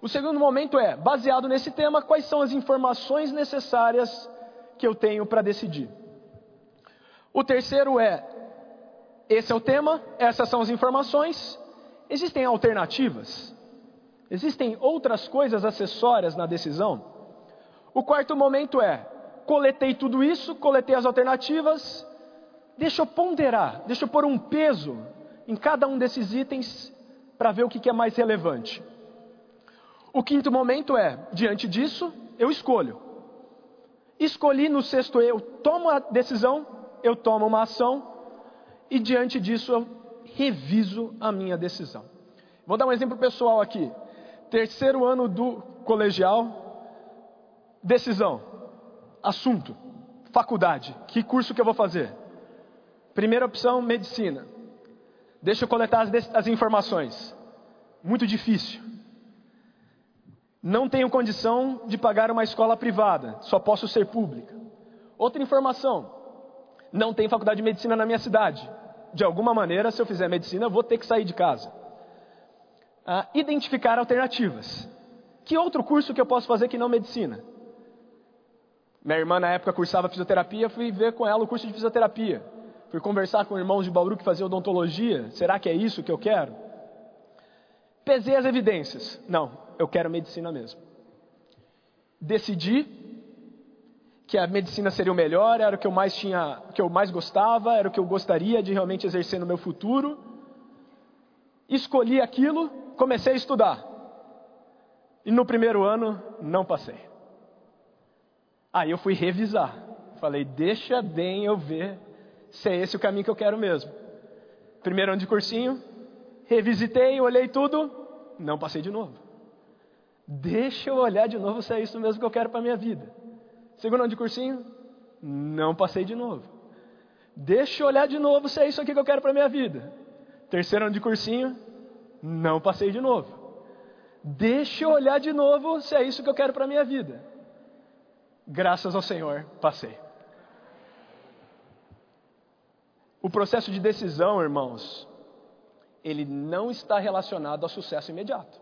O segundo momento é, baseado nesse tema, quais são as informações necessárias que eu tenho para decidir. O terceiro é, esse é o tema, essas são as informações. Existem alternativas? Existem outras coisas acessórias na decisão? O quarto momento é: coletei tudo isso, coletei as alternativas, deixa eu ponderar, deixa eu pôr um peso em cada um desses itens para ver o que é mais relevante. O quinto momento é: diante disso, eu escolho. Escolhi no sexto, eu tomo a decisão, eu tomo uma ação, e diante disso eu reviso a minha decisão. Vou dar um exemplo pessoal aqui. Terceiro ano do colegial, decisão, assunto, faculdade, que curso que eu vou fazer? Primeira opção, medicina. Deixa eu coletar as, as informações. Muito difícil. Não tenho condição de pagar uma escola privada, só posso ser pública. Outra informação, não tem faculdade de medicina na minha cidade de alguma maneira, se eu fizer medicina, eu vou ter que sair de casa. Ah, identificar alternativas. Que outro curso que eu posso fazer que não medicina? Minha irmã na época cursava fisioterapia, fui ver com ela o curso de fisioterapia. Fui conversar com irmãos de Bauru que faziam odontologia. Será que é isso que eu quero? Pesei as evidências. Não, eu quero medicina mesmo. Decidi que a medicina seria o melhor, era o que eu mais tinha, que eu mais gostava, era o que eu gostaria de realmente exercer no meu futuro. Escolhi aquilo, comecei a estudar. E no primeiro ano não passei. Aí eu fui revisar. Falei, deixa bem eu ver se é esse o caminho que eu quero mesmo. Primeiro ano de cursinho, revisitei, olhei tudo, não passei de novo. Deixa eu olhar de novo se é isso mesmo que eu quero para minha vida. Segundo ano de cursinho, não passei de novo. Deixa eu olhar de novo se é isso aqui que eu quero para minha vida. Terceiro ano de cursinho, não passei de novo. Deixa eu olhar de novo se é isso que eu quero para minha vida. Graças ao Senhor, passei. O processo de decisão, irmãos, ele não está relacionado ao sucesso imediato.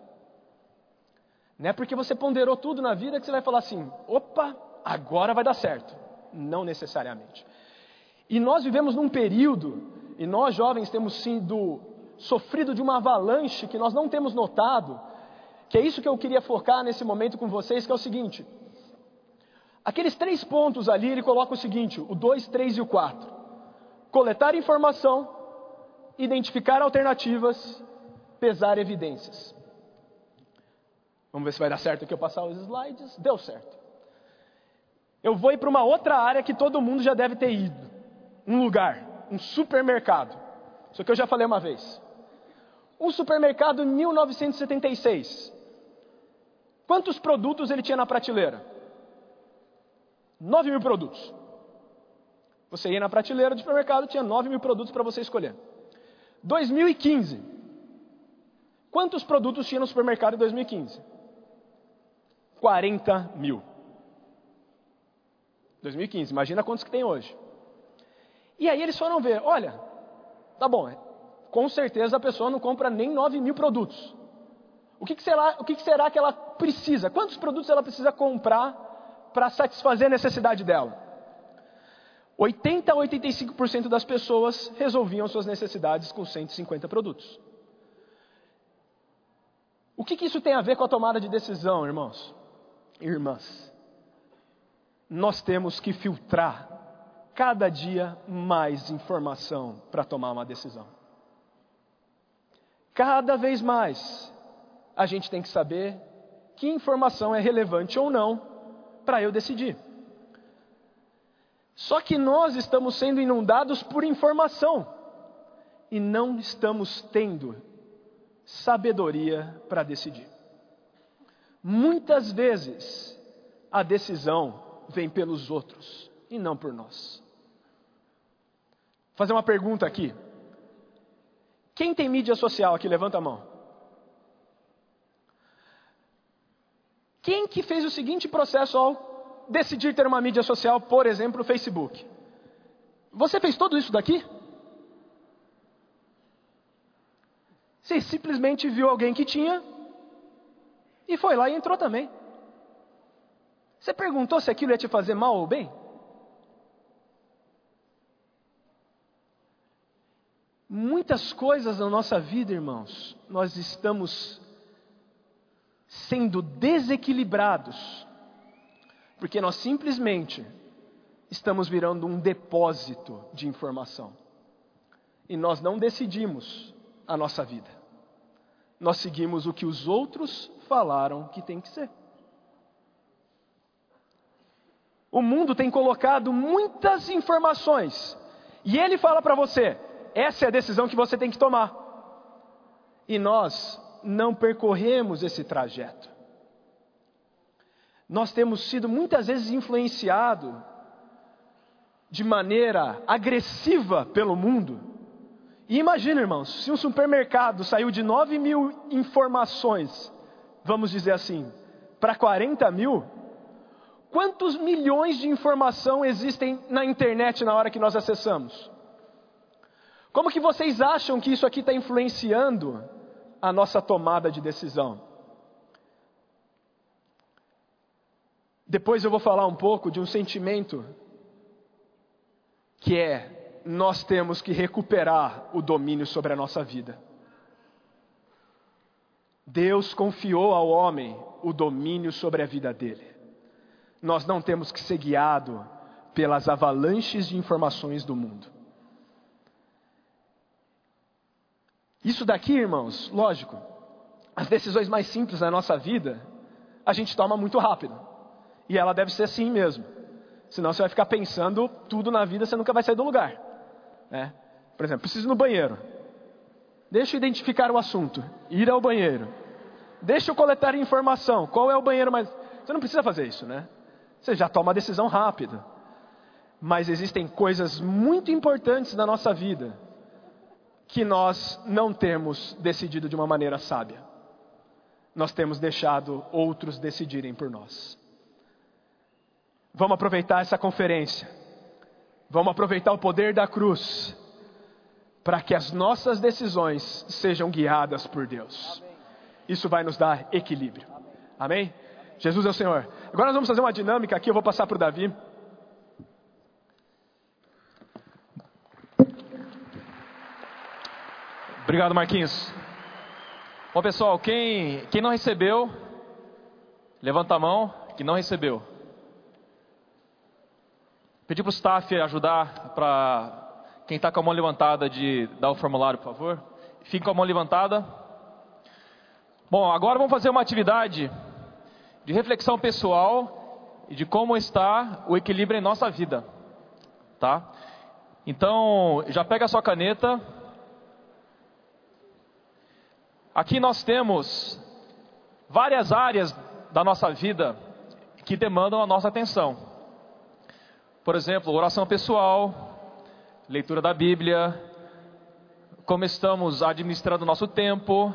Não é porque você ponderou tudo na vida que você vai falar assim: opa, agora vai dar certo. Não necessariamente. E nós vivemos num período, e nós jovens temos sido sofrido de uma avalanche que nós não temos notado, que é isso que eu queria focar nesse momento com vocês, que é o seguinte. Aqueles três pontos ali, ele coloca o seguinte: o 2, 3 e o 4. Coletar informação, identificar alternativas, pesar evidências. Vamos ver se vai dar certo aqui eu passar os slides. Deu certo. Eu vou ir para uma outra área que todo mundo já deve ter ido. Um lugar, um supermercado. Isso aqui eu já falei uma vez. Um supermercado em 1976. Quantos produtos ele tinha na prateleira? 9 mil produtos. Você ia na prateleira do supermercado, tinha 9 mil produtos para você escolher. 2015. Quantos produtos tinha no supermercado em 2015? 40 mil. 2015, imagina quantos que tem hoje. E aí eles foram ver, olha, tá bom, com certeza a pessoa não compra nem 9 mil produtos. O que, que será, o que, que será que ela precisa? Quantos produtos ela precisa comprar para satisfazer a necessidade dela? 80 a 85% das pessoas resolviam suas necessidades com 150 produtos. O que, que isso tem a ver com a tomada de decisão, irmãos? Irmãs nós temos que filtrar cada dia mais informação para tomar uma decisão. Cada vez mais a gente tem que saber que informação é relevante ou não para eu decidir. Só que nós estamos sendo inundados por informação e não estamos tendo sabedoria para decidir. Muitas vezes a decisão vem pelos outros e não por nós. Vou fazer uma pergunta aqui. Quem tem mídia social aqui? Levanta a mão. Quem que fez o seguinte processo ao decidir ter uma mídia social, por exemplo, o Facebook? Você fez tudo isso daqui? Você simplesmente viu alguém que tinha e foi lá e entrou também. Você perguntou se aquilo ia te fazer mal ou bem? Muitas coisas na nossa vida, irmãos, nós estamos sendo desequilibrados, porque nós simplesmente estamos virando um depósito de informação. E nós não decidimos a nossa vida. Nós seguimos o que os outros falaram que tem que ser. O mundo tem colocado muitas informações e ele fala para você: essa é a decisão que você tem que tomar. E nós não percorremos esse trajeto. Nós temos sido muitas vezes influenciados de maneira agressiva pelo mundo. E imagina, irmãos, se um supermercado saiu de 9 mil informações, vamos dizer assim, para 40 mil, Quantos milhões de informação existem na internet na hora que nós acessamos? Como que vocês acham que isso aqui está influenciando a nossa tomada de decisão? Depois eu vou falar um pouco de um sentimento que é nós temos que recuperar o domínio sobre a nossa vida. Deus confiou ao homem o domínio sobre a vida dele. Nós não temos que ser guiados pelas avalanches de informações do mundo. Isso daqui, irmãos, lógico, as decisões mais simples da nossa vida, a gente toma muito rápido. E ela deve ser assim mesmo. Senão você vai ficar pensando tudo na vida, você nunca vai sair do lugar. Né? Por exemplo, preciso ir no banheiro. Deixa eu identificar o assunto. Ir ao banheiro. Deixa eu coletar informação. Qual é o banheiro mais. Você não precisa fazer isso, né? Você já toma a decisão rápido. Mas existem coisas muito importantes na nossa vida que nós não temos decidido de uma maneira sábia. Nós temos deixado outros decidirem por nós. Vamos aproveitar essa conferência. Vamos aproveitar o poder da cruz para que as nossas decisões sejam guiadas por Deus. Isso vai nos dar equilíbrio. Amém? Jesus é o Senhor. Agora nós vamos fazer uma dinâmica aqui, eu vou passar para o Davi. Obrigado, Marquinhos. Bom, pessoal, quem, quem não recebeu, levanta a mão, que não recebeu. Pedir para o staff ajudar para quem está com a mão levantada de dar o formulário, por favor. Fique com a mão levantada. Bom, agora vamos fazer uma atividade de reflexão pessoal e de como está o equilíbrio em nossa vida, tá? Então, já pega a sua caneta. Aqui nós temos várias áreas da nossa vida que demandam a nossa atenção. Por exemplo, oração pessoal, leitura da Bíblia, como estamos administrando nosso tempo,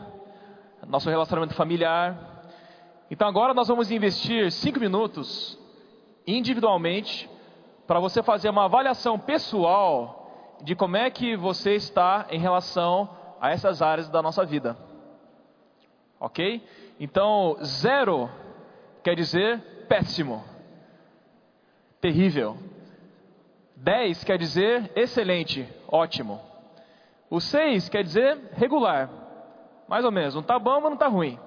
nosso relacionamento familiar. Então agora nós vamos investir cinco minutos individualmente para você fazer uma avaliação pessoal de como é que você está em relação a essas áreas da nossa vida. Ok? Então, zero quer dizer péssimo, terrível. 10 quer dizer excelente, ótimo. O 6 quer dizer regular, mais ou menos. Não está bom, mas não está ruim.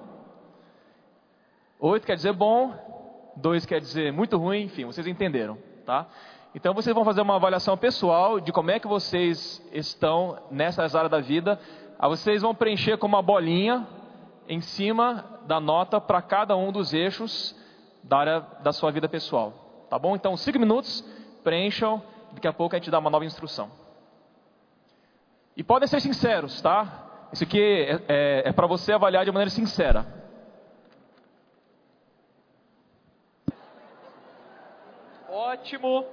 8 quer dizer bom, 2 quer dizer muito ruim, enfim, vocês entenderam, tá? Então vocês vão fazer uma avaliação pessoal de como é que vocês estão nessas áreas da vida. Aí vocês vão preencher com uma bolinha em cima da nota para cada um dos eixos da área da sua vida pessoal. Tá bom? Então, 5 minutos, preencham daqui a pouco a gente dá uma nova instrução. E podem ser sinceros, tá? Isso aqui é, é, é para você avaliar de maneira sincera. Ótimo,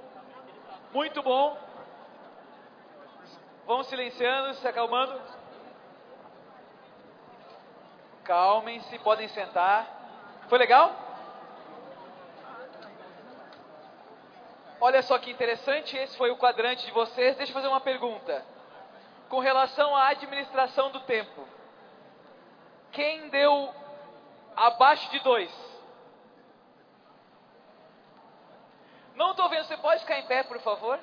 muito bom. Vamos silenciando, se acalmando. Calmem-se, podem sentar. Foi legal? Olha só que interessante, esse foi o quadrante de vocês. Deixa eu fazer uma pergunta. Com relação à administração do tempo, quem deu abaixo de dois? Não estou vendo, você pode ficar em pé, por favor?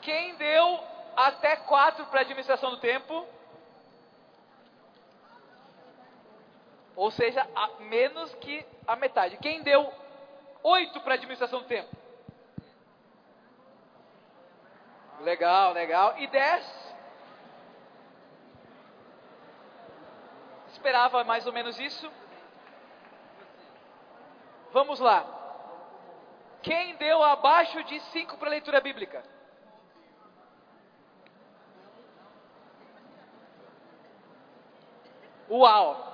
Quem deu até quatro para administração do tempo? Ou seja, menos que a metade. Quem deu oito para administração do tempo. Legal, legal. E dez? Esperava mais ou menos isso. Vamos lá. Quem deu abaixo de cinco para leitura bíblica? Uau!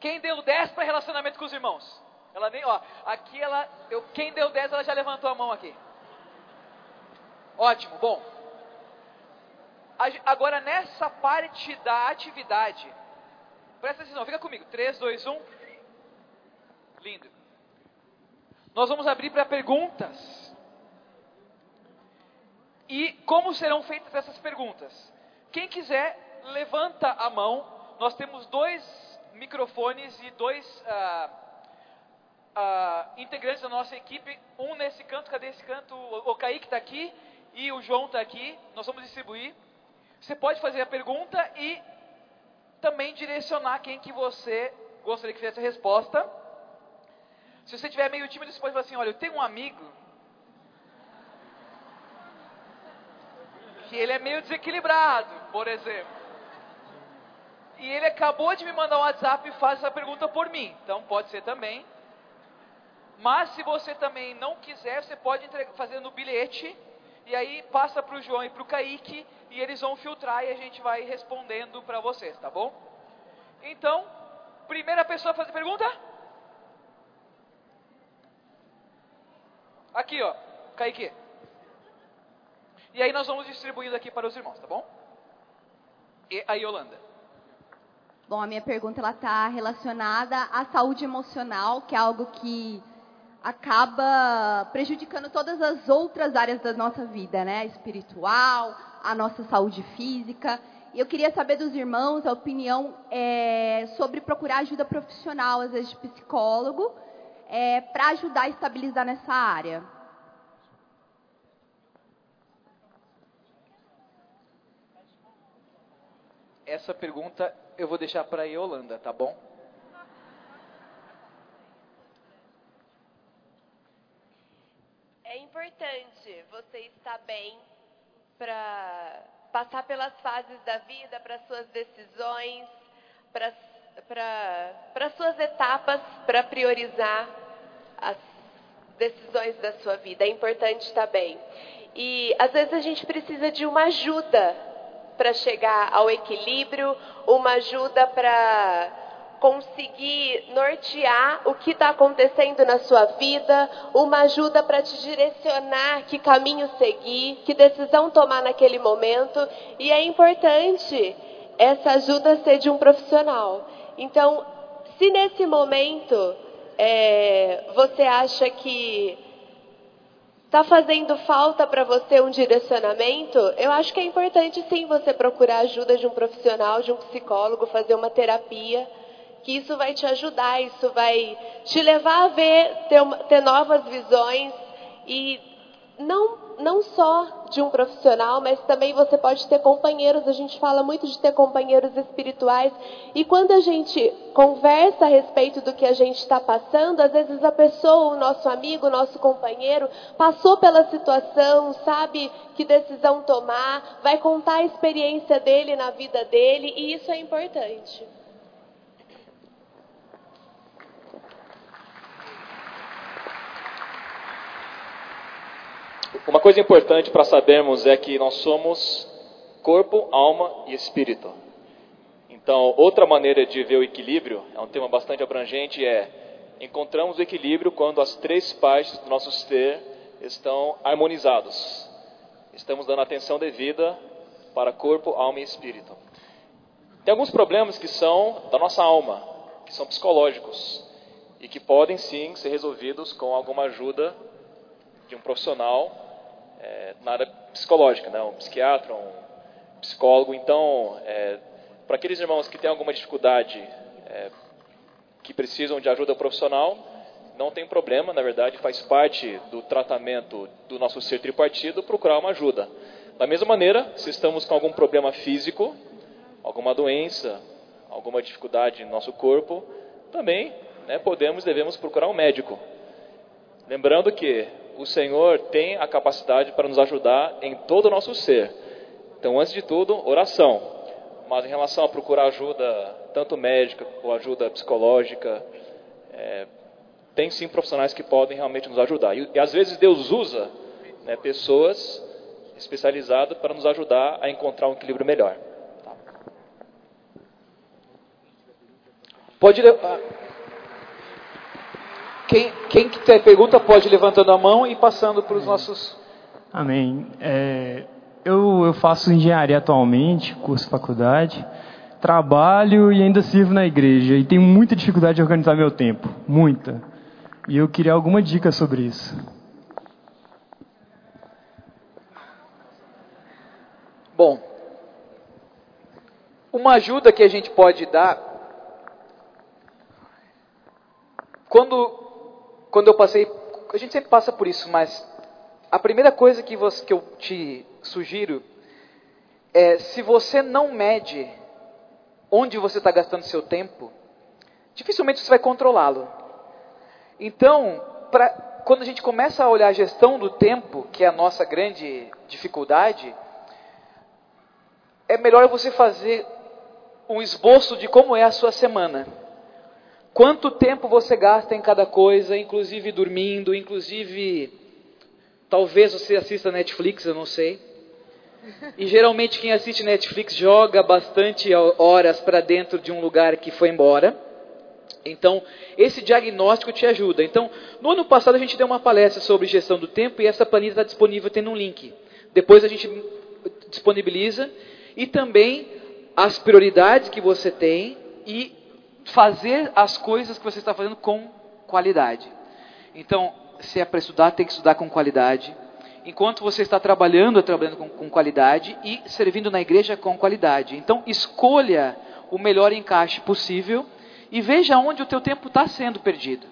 Quem deu 10 para relacionamento com os irmãos? Ela nem, ó, aqui ela, eu, quem deu 10 ela já levantou a mão aqui. Ótimo, bom. Agora nessa parte da atividade, presta atenção, fica comigo. 3, 2, 1. Lindo. Nós vamos abrir para perguntas. E como serão feitas essas perguntas? Quem quiser, levanta a mão. Nós temos dois microfones e dois uh, uh, integrantes da nossa equipe, um nesse canto, cadê esse canto? O, o Kaique está aqui e o João está aqui. Nós vamos distribuir. Você pode fazer a pergunta e também direcionar quem que você gostaria que fizesse a resposta. Se você tiver meio tímido, você pode falar assim, olha, eu tenho um amigo que ele é meio desequilibrado, por exemplo. E ele acabou de me mandar um WhatsApp e faz essa pergunta por mim. Então pode ser também. Mas se você também não quiser, você pode fazer no bilhete e aí passa para o João e para o Kaique e eles vão filtrar e a gente vai respondendo para vocês, tá bom? Então, primeira pessoa a fazer pergunta? Aqui, ó, Kaique. E aí nós vamos distribuindo aqui para os irmãos, tá bom? E a Yolanda. Bom, a minha pergunta ela está relacionada à saúde emocional, que é algo que acaba prejudicando todas as outras áreas da nossa vida, né? Espiritual, a nossa saúde física. E eu queria saber dos irmãos a opinião é, sobre procurar ajuda profissional, às vezes de psicólogo, é, para ajudar a estabilizar nessa área. Essa pergunta eu vou deixar para a Yolanda, tá bom? É importante você estar bem para passar pelas fases da vida, para suas decisões, para suas etapas, para priorizar as decisões da sua vida. É importante estar bem. E às vezes a gente precisa de uma ajuda para chegar ao equilíbrio, uma ajuda para conseguir nortear o que está acontecendo na sua vida, uma ajuda para te direcionar que caminho seguir, que decisão tomar naquele momento. E é importante essa ajuda ser de um profissional. Então, se nesse momento é, você acha que Está fazendo falta para você um direcionamento? Eu acho que é importante sim você procurar ajuda de um profissional, de um psicólogo, fazer uma terapia, que isso vai te ajudar, isso vai te levar a ver, ter, ter novas visões e não não só de um profissional, mas também você pode ter companheiros. A gente fala muito de ter companheiros espirituais. E quando a gente conversa a respeito do que a gente está passando, às vezes a pessoa, o nosso amigo, o nosso companheiro, passou pela situação, sabe que decisão tomar, vai contar a experiência dele na vida dele, e isso é importante. Uma coisa importante para sabermos é que nós somos corpo, alma e espírito. Então, outra maneira de ver o equilíbrio, é um tema bastante abrangente, é encontramos o equilíbrio quando as três partes do nosso ser estão harmonizados. Estamos dando atenção devida para corpo, alma e espírito. Tem alguns problemas que são da nossa alma, que são psicológicos e que podem sim ser resolvidos com alguma ajuda de um profissional é, na área psicológica, né? um psiquiatra, um psicólogo. Então, é, para aqueles irmãos que têm alguma dificuldade, é, que precisam de ajuda profissional, não tem problema, na verdade, faz parte do tratamento do nosso ser tripartido procurar uma ajuda. Da mesma maneira, se estamos com algum problema físico, alguma doença, alguma dificuldade no nosso corpo, também né, podemos, devemos procurar um médico. Lembrando que o Senhor tem a capacidade para nos ajudar em todo o nosso ser. Então, antes de tudo, oração. Mas em relação a procurar ajuda, tanto médica ou ajuda psicológica, é, tem sim profissionais que podem realmente nos ajudar. E, e às vezes Deus usa né, pessoas especializadas para nos ajudar a encontrar um equilíbrio melhor. Tá? Pode levar. Quem, quem tem pergunta pode ir levantando a mão e passando para os nossos. Amém. É, eu, eu faço engenharia atualmente, curso faculdade, trabalho e ainda sirvo na igreja. E tenho muita dificuldade de organizar meu tempo. Muita. E eu queria alguma dica sobre isso. Bom, uma ajuda que a gente pode dar quando, quando eu passei, a gente sempre passa por isso, mas a primeira coisa que, você, que eu te sugiro é, se você não mede onde você está gastando seu tempo, dificilmente você vai controlá-lo. Então, pra, quando a gente começa a olhar a gestão do tempo, que é a nossa grande dificuldade, é melhor você fazer um esboço de como é a sua semana. Quanto tempo você gasta em cada coisa, inclusive dormindo, inclusive talvez você assista Netflix, eu não sei. E geralmente quem assiste Netflix joga bastante horas para dentro de um lugar que foi embora. Então, esse diagnóstico te ajuda. Então, no ano passado a gente deu uma palestra sobre gestão do tempo e essa planilha está disponível tendo um link. Depois a gente disponibiliza e também as prioridades que você tem e fazer as coisas que você está fazendo com qualidade. Então, se é para estudar, tem que estudar com qualidade. Enquanto você está trabalhando, trabalhando com, com qualidade e servindo na igreja com qualidade. Então, escolha o melhor encaixe possível e veja onde o teu tempo está sendo perdido.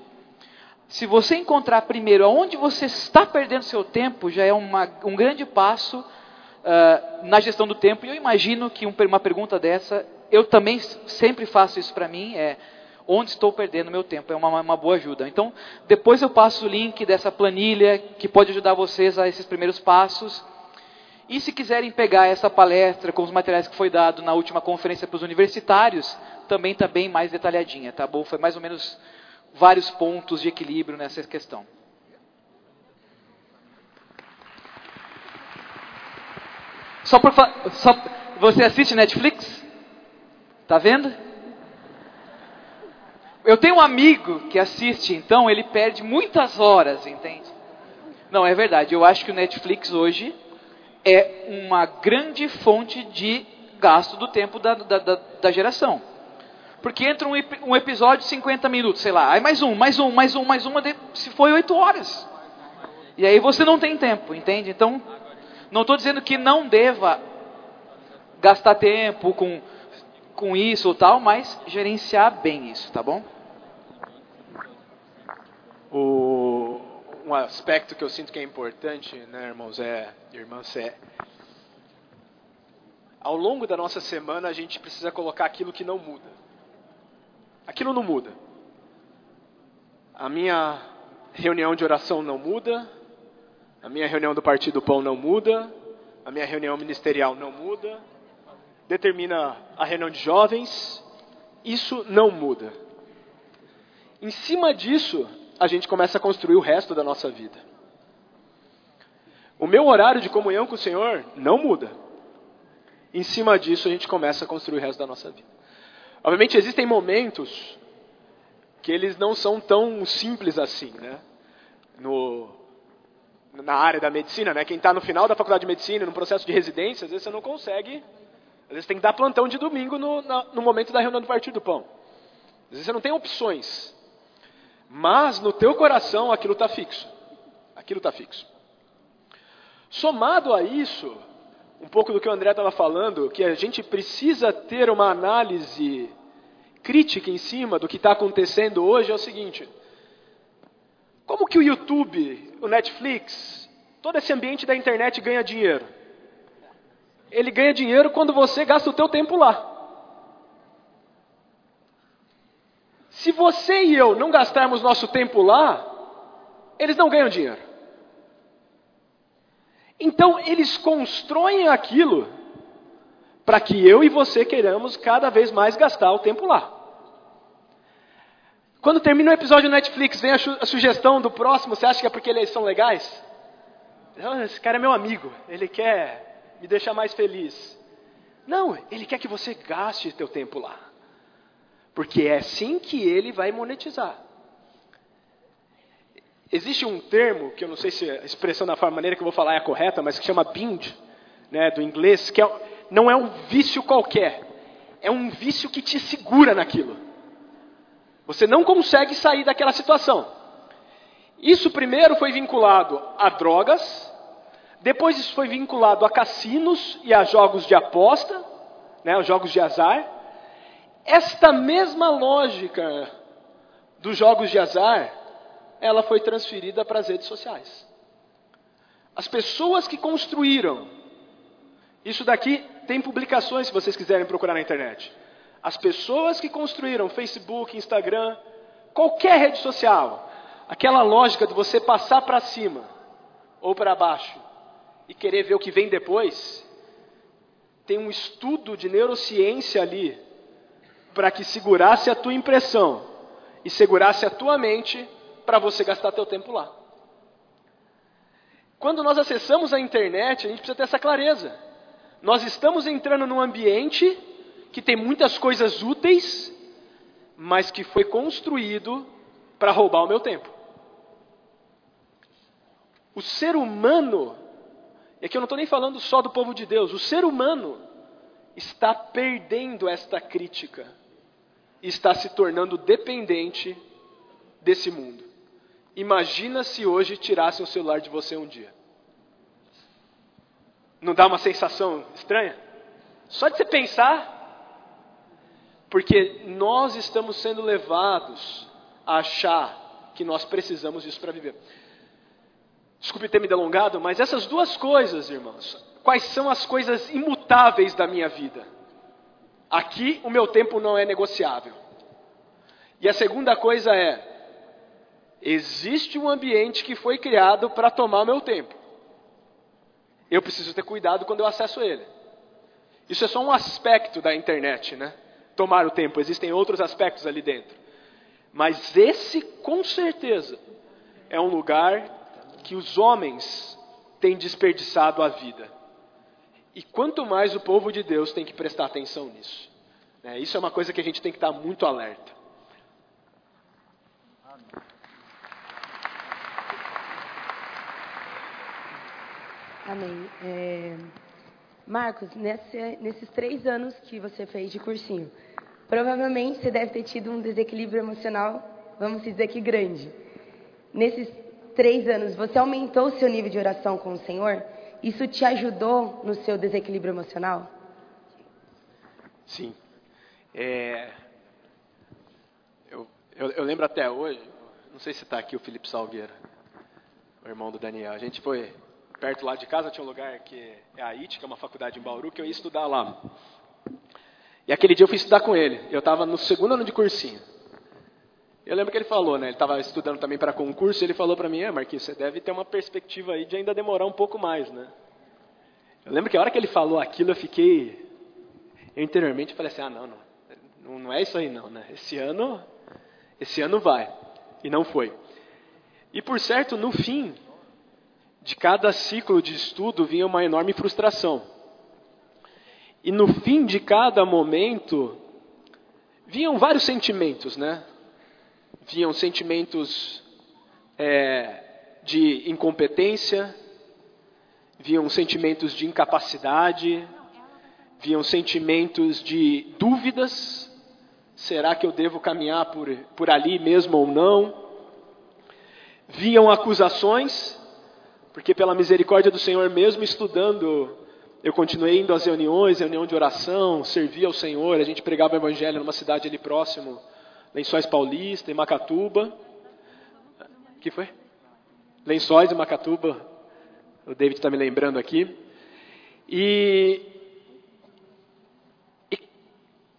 Se você encontrar primeiro aonde você está perdendo seu tempo, já é uma, um grande passo uh, na gestão do tempo. E eu imagino que um, uma pergunta dessa, eu também sempre faço isso para mim, é onde estou perdendo meu tempo. É uma, uma boa ajuda. Então, depois eu passo o link dessa planilha que pode ajudar vocês a esses primeiros passos. E se quiserem pegar essa palestra com os materiais que foi dado na última conferência para os universitários, também está bem mais detalhadinha, tá bom? Foi mais ou menos vários pontos de equilíbrio nessa questão. Só por só você assiste Netflix? Tá vendo? Eu tenho um amigo que assiste, então ele perde muitas horas, entende? Não, é verdade. Eu acho que o Netflix hoje é uma grande fonte de gasto do tempo da, da, da, da geração. Porque entra um, um, episódio de 50 minutos, sei lá, aí mais um, mais um, mais um, mais uma, se foi 8 horas. E aí você não tem tempo, entende? Então, não estou dizendo que não deva gastar tempo com, com isso ou tal, mas gerenciar bem isso, tá bom? O, um aspecto que eu sinto que é importante, né, irmãos, é, irmãs, é ao longo da nossa semana a gente precisa colocar aquilo que não muda. Aquilo não muda. A minha reunião de oração não muda, a minha reunião do Partido Pão não muda, a minha reunião ministerial não muda, determina a reunião de jovens, isso não muda. Em cima disso, a gente começa a construir o resto da nossa vida. O meu horário de comunhão com o Senhor não muda. Em cima disso, a gente começa a construir o resto da nossa vida. Obviamente, existem momentos que eles não são tão simples assim, né? No, na área da medicina, né? Quem está no final da faculdade de medicina, no processo de residência, às vezes você não consegue. Às vezes tem que dar plantão de domingo no, no momento da reunião do Partido do Pão. Às vezes você não tem opções. Mas no teu coração aquilo está fixo. Aquilo está fixo. Somado a isso, um pouco do que o André estava falando, que a gente precisa ter uma análise crítica em cima do que está acontecendo hoje, é o seguinte: como que o YouTube, o Netflix, todo esse ambiente da internet ganha dinheiro? Ele ganha dinheiro quando você gasta o teu tempo lá. Se você e eu não gastarmos nosso tempo lá, eles não ganham dinheiro. Então eles constroem aquilo para que eu e você queiramos cada vez mais gastar o tempo lá. Quando termina o episódio do Netflix, vem a, a, sugestão do próximo, você acha que é porque eles são legais? Esse cara é meu amigo, ele quer me deixar mais feliz. Não, ele quer que você gaste teu tempo lá. Porque é assim que ele vai monetizar. Existe um termo, que eu não sei se a expressão da maneira que eu vou falar é correta, mas que chama binge, né, do inglês, que é, não é um vício qualquer. É um vício que te segura naquilo. Você não consegue sair daquela situação. Isso primeiro foi vinculado a drogas, depois isso foi vinculado a cassinos e a jogos de aposta, né, os jogos de azar, esta mesma lógica dos jogos de azar, ela foi transferida para as redes sociais. As pessoas que construíram, isso daqui tem publicações se vocês quiserem procurar na internet. As pessoas que construíram Facebook, Instagram, qualquer rede social, aquela lógica de você passar para cima ou para baixo e querer ver o que vem depois, tem um estudo de neurociência ali para que segurasse a tua impressão e segurasse a tua mente para você gastar teu tempo lá. Quando nós acessamos a internet, a gente precisa ter essa clareza. Nós estamos entrando num ambiente que tem muitas coisas úteis, mas que foi construído para roubar o meu tempo. O ser humano, e aqui eu não estou nem falando só do povo de Deus, o ser humano está perdendo esta crítica e está se tornando dependente desse mundo. Imagina se hoje tirassem o celular de você um dia. Não dá uma sensação estranha? Só de você pensar, porque nós estamos sendo levados a achar que nós precisamos disso para viver. Desculpe ter me delongado, mas essas duas coisas, irmãos, quais são as coisas imutáveis da minha vida? Aqui o meu tempo não é negociável. E a segunda coisa é: existe um ambiente que foi criado para tomar o meu tempo. Eu preciso ter cuidado quando eu acesso ele. Isso é só um aspecto da internet, né? Tomar o tempo, existem outros aspectos ali dentro. Mas esse, com certeza, é um lugar que os homens têm desperdiçado a vida. E quanto mais o povo de Deus tem que prestar atenção nisso. Né? Isso é uma coisa que a gente tem que estar muito alerta. Amém. É... Marcos, nesse, nesses três anos que você fez de cursinho, provavelmente você deve ter tido um desequilíbrio emocional, vamos dizer que grande. Nesses três anos, você aumentou o seu nível de oração com o Senhor? Isso te ajudou no seu desequilíbrio emocional? Sim. É... Eu, eu, eu, lembro até hoje, não sei se está aqui o Felipe Salgueira, o irmão do Daniel. A gente foi perto lá de casa, tinha um lugar que é a IT, que é uma faculdade em Bauru, que eu ia estudar lá. E aquele dia eu fui estudar com ele. Eu estava no segundo ano de cursinho. Eu lembro que ele falou, né? Ele estava estudando também para concurso. E ele falou para mim: "É, Marquinhos, você deve ter uma perspectiva aí de ainda demorar um pouco mais, né?" Eu lembro que a hora que ele falou aquilo, eu fiquei, eu interiormente falei assim: "Ah, não, não, não é isso aí não, né? Esse ano, esse ano vai." E não foi. E por certo, no fim de cada ciclo de estudo vinha uma enorme frustração. E no fim de cada momento, vinham vários sentimentos, né? Vinham sentimentos é, de incompetência, vinham sentimentos de incapacidade, vinham sentimentos de dúvidas. Será que eu devo caminhar por, por ali mesmo ou não? Vinham acusações, porque pela misericórdia do Senhor, mesmo estudando eu continuei indo às reuniões, reunião de oração, servia ao Senhor, a gente pregava o Evangelho numa cidade ali próximo, Lençóis Paulista, em Macatuba. que foi? Lençóis e Macatuba, o David está me lembrando aqui. E, e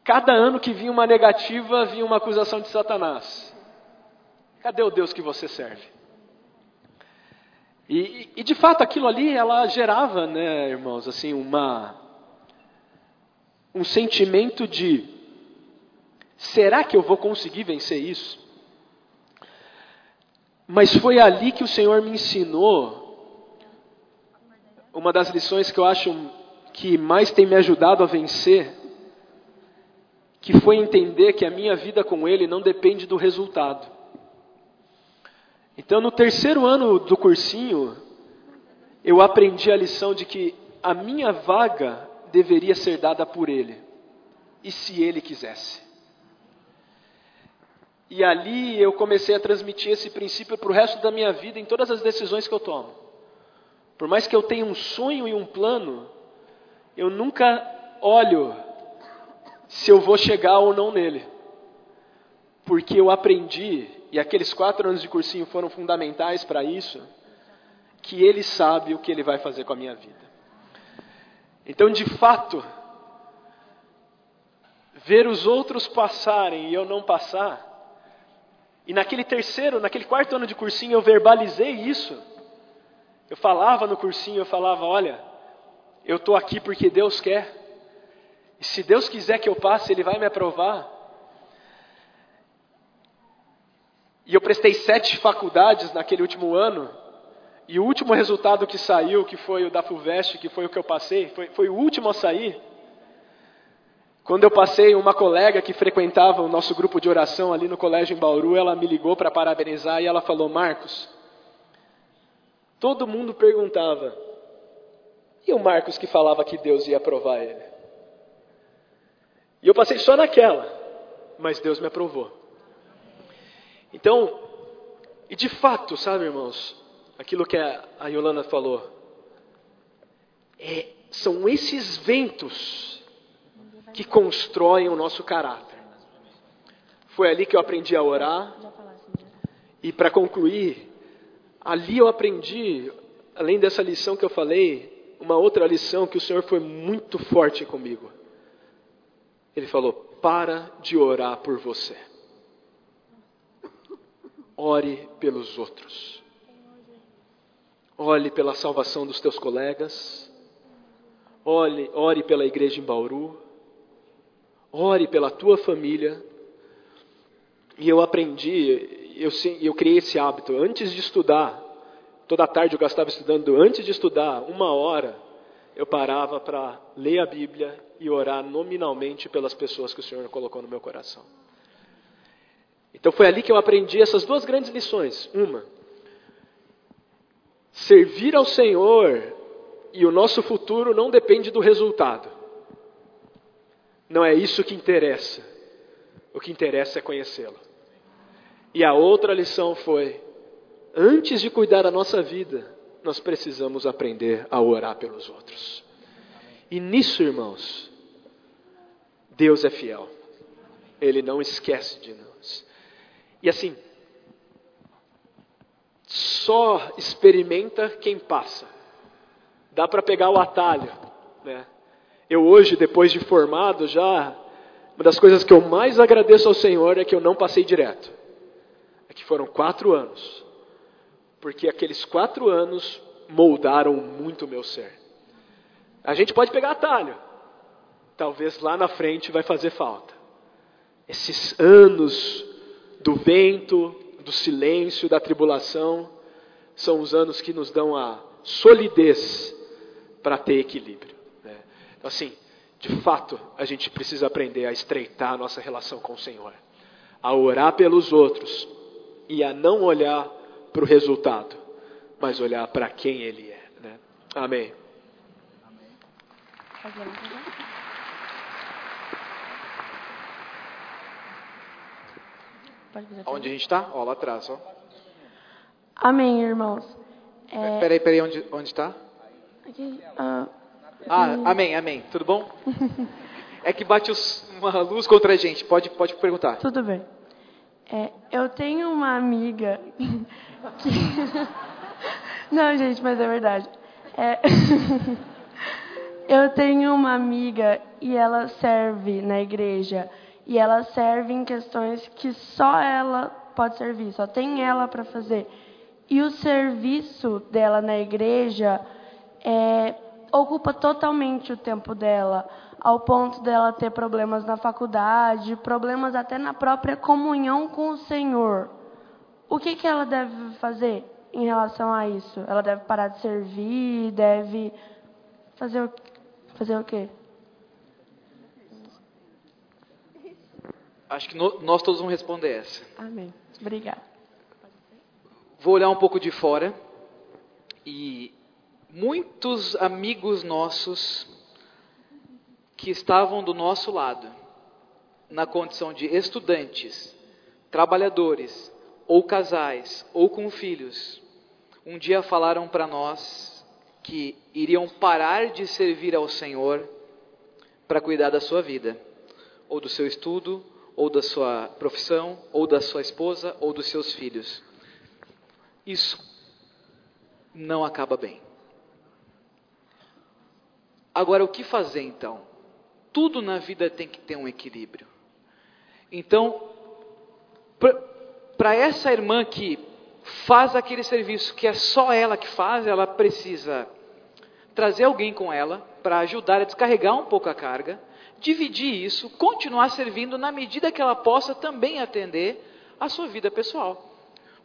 cada ano que vinha uma negativa, vinha uma acusação de Satanás. Cadê o Deus que você serve? E, e, de fato aquilo ali ela gerava, né, irmãos, assim uma um sentimento de será que eu vou conseguir vencer isso? Mas foi ali que o Senhor me ensinou uma das lições que eu acho que mais tem me ajudado a vencer, que foi entender que a minha vida com Ele não depende do resultado. Então, no terceiro ano do cursinho, eu aprendi a lição de que a minha vaga deveria ser dada por ele, e se ele quisesse. E ali eu comecei a transmitir esse princípio para o resto da minha vida em todas as decisões que eu tomo. Por mais que eu tenha um sonho e um plano, eu nunca olho se eu vou chegar ou não nele. porque eu aprendi, e aqueles quatro anos de cursinho foram fundamentais para isso, que Ele sabe o que Ele vai fazer com a minha vida. Então, de fato, ver os outros passarem e eu não passar, e naquele terceiro, naquele quarto ano de cursinho, eu verbalizei isso. Eu falava no cursinho, eu falava: olha, eu estou aqui porque Deus quer. E se Deus quiser que eu passe, Ele vai me aprovar. E eu prestei sete faculdades naquele último ano. E o último resultado que saiu, que foi o da FUVEST, que foi o que eu passei, foi, foi o último a sair. Quando eu passei, uma colega que frequentava o nosso grupo de oração ali no colégio em Bauru, ela me ligou para parabenizar e ela falou: Marcos, todo mundo perguntava, e o Marcos que falava que Deus ia aprovar ele? E eu passei só naquela, mas Deus me aprovou. Então, e de fato, sabe, irmãos, aquilo que a Yolanda falou, é, são esses ventos que constroem o nosso caráter. Foi ali que eu aprendi a orar. E para concluir, ali eu aprendi, além dessa lição que eu falei, uma outra lição que o Senhor foi muito forte comigo. Ele falou: para de orar por você. Ore pelos outros. Ore pela salvação dos teus colegas. Ore, ore pela igreja em Bauru. Ore pela tua família. E eu aprendi, eu, eu criei esse hábito. Antes de estudar, toda tarde eu gastava estudando. Antes de estudar, uma hora, eu parava para ler a Bíblia e orar nominalmente pelas pessoas que o Senhor colocou no meu coração. Então foi ali que eu aprendi essas duas grandes lições. Uma, servir ao Senhor e o nosso futuro não depende do resultado. Não é isso que interessa. O que interessa é conhecê-lo. E a outra lição foi: antes de cuidar da nossa vida, nós precisamos aprender a orar pelos outros. E nisso, irmãos, Deus é fiel. Ele não esquece de nós. E assim, só experimenta quem passa. Dá para pegar o atalho, né? Eu hoje, depois de formado, já uma das coisas que eu mais agradeço ao Senhor é que eu não passei direto. É que foram quatro anos, porque aqueles quatro anos moldaram muito o meu ser. A gente pode pegar atalho, talvez lá na frente vai fazer falta. Esses anos do vento, do silêncio, da tribulação, são os anos que nos dão a solidez para ter equilíbrio. Então, assim, de fato, a gente precisa aprender a estreitar a nossa relação com o Senhor, a orar pelos outros e a não olhar para o resultado, mas olhar para quem Ele é. Né? Amém. Onde a gente está? Ó, lá atrás, ó. Amém, irmãos. É... Peraí, peraí, onde está? Aqui, uh, ah, amém, amém. Tudo bom? É que bate os, uma luz contra a gente. Pode, pode perguntar. Tudo bem. É, eu tenho uma amiga que... Não, gente, mas é verdade. É... eu tenho uma amiga e ela serve na igreja. E ela serve em questões que só ela pode servir, só tem ela para fazer. E o serviço dela na igreja é ocupa totalmente o tempo dela, ao ponto dela ter problemas na faculdade, problemas até na própria comunhão com o Senhor. O que, que ela deve fazer em relação a isso? Ela deve parar de servir, deve fazer o, fazer o quê? Acho que no, nós todos vamos responder essa. Amém. Obrigada. Vou olhar um pouco de fora e muitos amigos nossos que estavam do nosso lado, na condição de estudantes, trabalhadores, ou casais, ou com filhos, um dia falaram para nós que iriam parar de servir ao Senhor para cuidar da sua vida, ou do seu estudo, ou da sua profissão, ou da sua esposa, ou dos seus filhos. Isso não acaba bem. Agora, o que fazer então? Tudo na vida tem que ter um equilíbrio. Então, para essa irmã que faz aquele serviço que é só ela que faz, ela precisa trazer alguém com ela para ajudar a descarregar um pouco a carga, dividir isso, continuar servindo na medida que ela possa também atender a sua vida pessoal.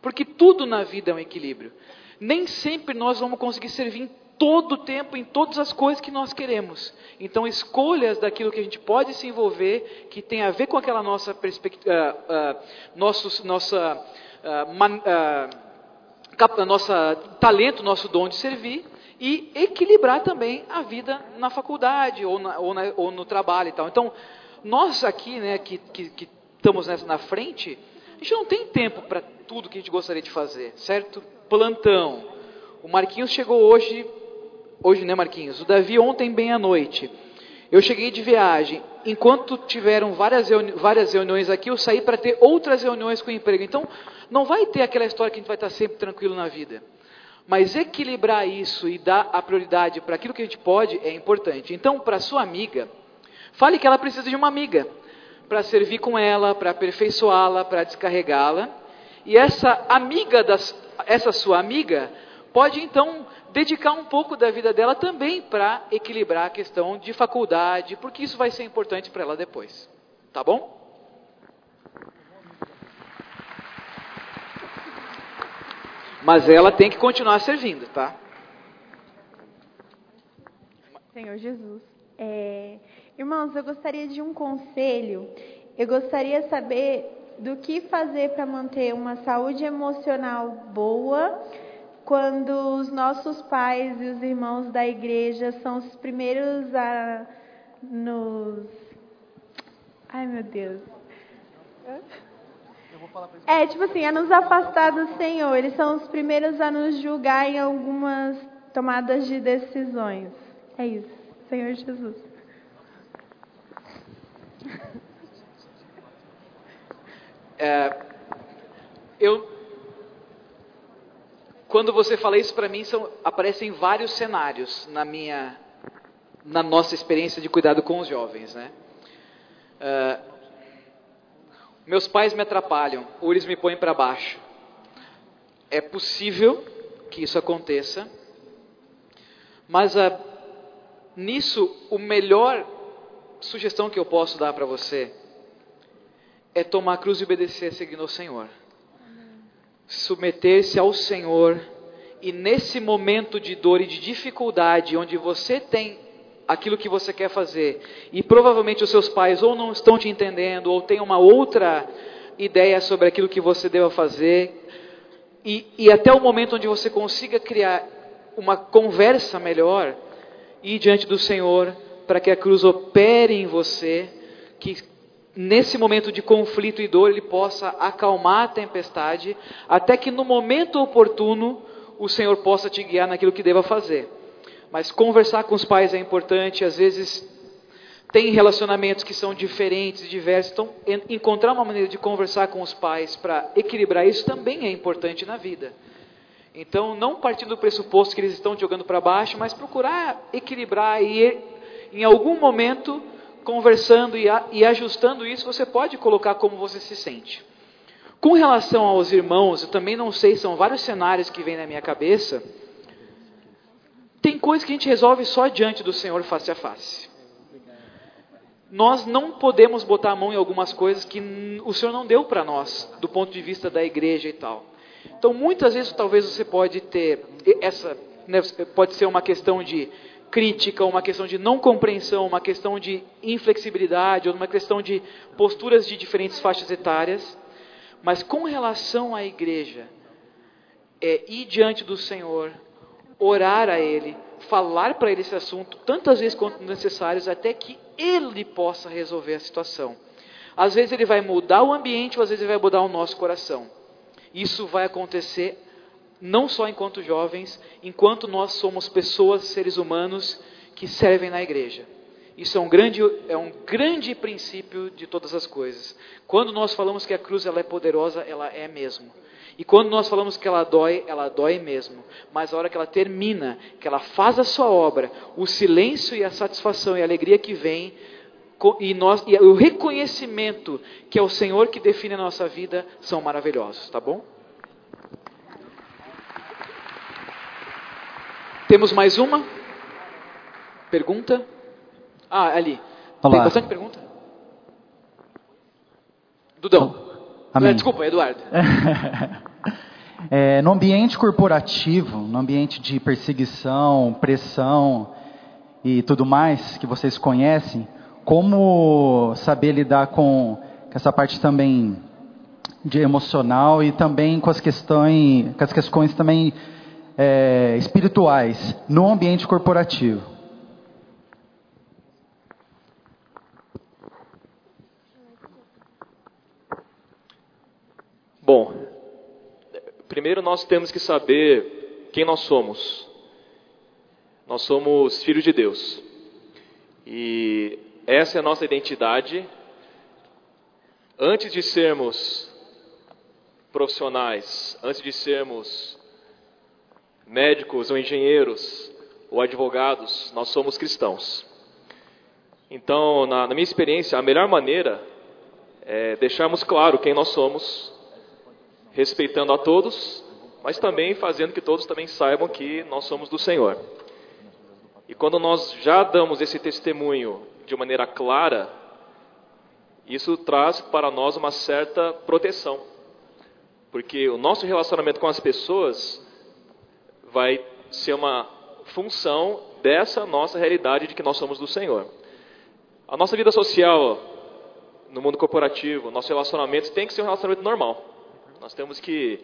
Porque tudo na vida é um equilíbrio. Nem sempre nós vamos conseguir servir em todo o tempo, em todas as coisas que nós queremos. Então, escolhas daquilo que a gente pode se envolver, que tem a ver com aquela nossa perspectiva, uh, uh, nosso, nossa, uh, man, nossa talento, nosso dom de servir, e equilibrar também a vida na faculdade ou, na, ou, na, ou no trabalho e tal. Então, nós aqui, né, que, que, que estamos nessa, na frente, a gente não tem tempo para tudo que a gente gostaria de fazer, certo? Plantão. O Marquinhos chegou hoje, hoje né, Marquinhos? O Davi ontem bem à noite. Eu cheguei de viagem. Enquanto tiveram várias, reuni várias reuniões aqui, eu saí para ter outras reuniões com o emprego. Então, não vai ter aquela história que a gente vai estar sempre tranquilo na vida. Mas equilibrar isso e dar a prioridade para aquilo que a gente pode é importante. Então, para sua amiga, fale que ela precisa de uma amiga para servir com ela, para aperfeiçoá-la, para descarregá-la. E essa amiga das, essa sua amiga pode então dedicar um pouco da vida dela também para equilibrar a questão de faculdade, porque isso vai ser importante para ela depois. Tá bom? Mas ela tem que continuar servindo, tá? Senhor Jesus. É, irmãos, eu gostaria de um conselho. Eu gostaria de saber do que fazer para manter uma saúde emocional boa quando os nossos pais e os irmãos da igreja são os primeiros a nos. Ai, meu Deus. É, tipo assim, a nos afastar do Senhor. Eles são os primeiros a nos julgar em algumas tomadas de decisões. É isso. Senhor Jesus. É, eu, quando você fala isso para mim, são, aparecem vários cenários na minha, na nossa experiência de cuidado com os jovens, né? É, meus pais me atrapalham, ou eles me põem para baixo. É possível que isso aconteça, mas ah, nisso, o melhor sugestão que eu posso dar para você é tomar a cruz e obedecer seguindo ao Senhor. Submeter-se ao Senhor e nesse momento de dor e de dificuldade, onde você tem aquilo que você quer fazer e provavelmente os seus pais ou não estão te entendendo ou têm uma outra ideia sobre aquilo que você deva fazer e, e até o momento onde você consiga criar uma conversa melhor e diante do Senhor para que a cruz opere em você, que nesse momento de conflito e dor ele possa acalmar a tempestade, até que no momento oportuno o Senhor possa te guiar naquilo que deva fazer. Mas conversar com os pais é importante, às vezes tem relacionamentos que são diferentes diversos, então encontrar uma maneira de conversar com os pais para equilibrar isso também é importante na vida. Então, não partir do pressuposto que eles estão jogando para baixo, mas procurar equilibrar e em algum momento conversando e, e ajustando isso, você pode colocar como você se sente. Com relação aos irmãos, eu também não sei, são vários cenários que vêm na minha cabeça. Tem coisas que a gente resolve só diante do Senhor face a face. Nós não podemos botar a mão em algumas coisas que o Senhor não deu para nós, do ponto de vista da igreja e tal. Então, muitas vezes, talvez você pode ter essa, né, pode ser uma questão de crítica, uma questão de não compreensão, uma questão de inflexibilidade, ou uma questão de posturas de diferentes faixas etárias. Mas com relação à igreja, é ir diante do Senhor, orar a Ele, falar para Ele esse assunto tantas vezes quanto necessários, até que Ele possa resolver a situação. Às vezes Ele vai mudar o ambiente, ou às vezes Ele vai mudar o nosso coração. Isso vai acontecer não só enquanto jovens, enquanto nós somos pessoas, seres humanos que servem na igreja. Isso é um grande, é um grande princípio de todas as coisas. Quando nós falamos que a cruz ela é poderosa, ela é mesmo. E quando nós falamos que ela dói, ela dói mesmo. Mas a hora que ela termina, que ela faz a sua obra, o silêncio e a satisfação e a alegria que vem, e, nós, e o reconhecimento que é o Senhor que define a nossa vida, são maravilhosos, tá bom? Temos mais uma? Pergunta? Ah, ali. Olá. Tem bastante pergunta? Dudão. Amém. Desculpa, Eduardo. é, no ambiente corporativo, no ambiente de perseguição, pressão e tudo mais que vocês conhecem, como saber lidar com essa parte também de emocional e também com as questões, com as questões também é, espirituais no ambiente corporativo? Bom, primeiro nós temos que saber quem nós somos. Nós somos filhos de Deus. E essa é a nossa identidade. Antes de sermos profissionais, antes de sermos médicos ou engenheiros ou advogados, nós somos cristãos. Então, na, na minha experiência, a melhor maneira é deixarmos claro quem nós somos respeitando a todos, mas também fazendo que todos também saibam que nós somos do Senhor. E quando nós já damos esse testemunho de maneira clara, isso traz para nós uma certa proteção. Porque o nosso relacionamento com as pessoas vai ser uma função dessa nossa realidade de que nós somos do Senhor. A nossa vida social, no mundo corporativo, nosso relacionamento tem que ser um relacionamento normal. Nós temos que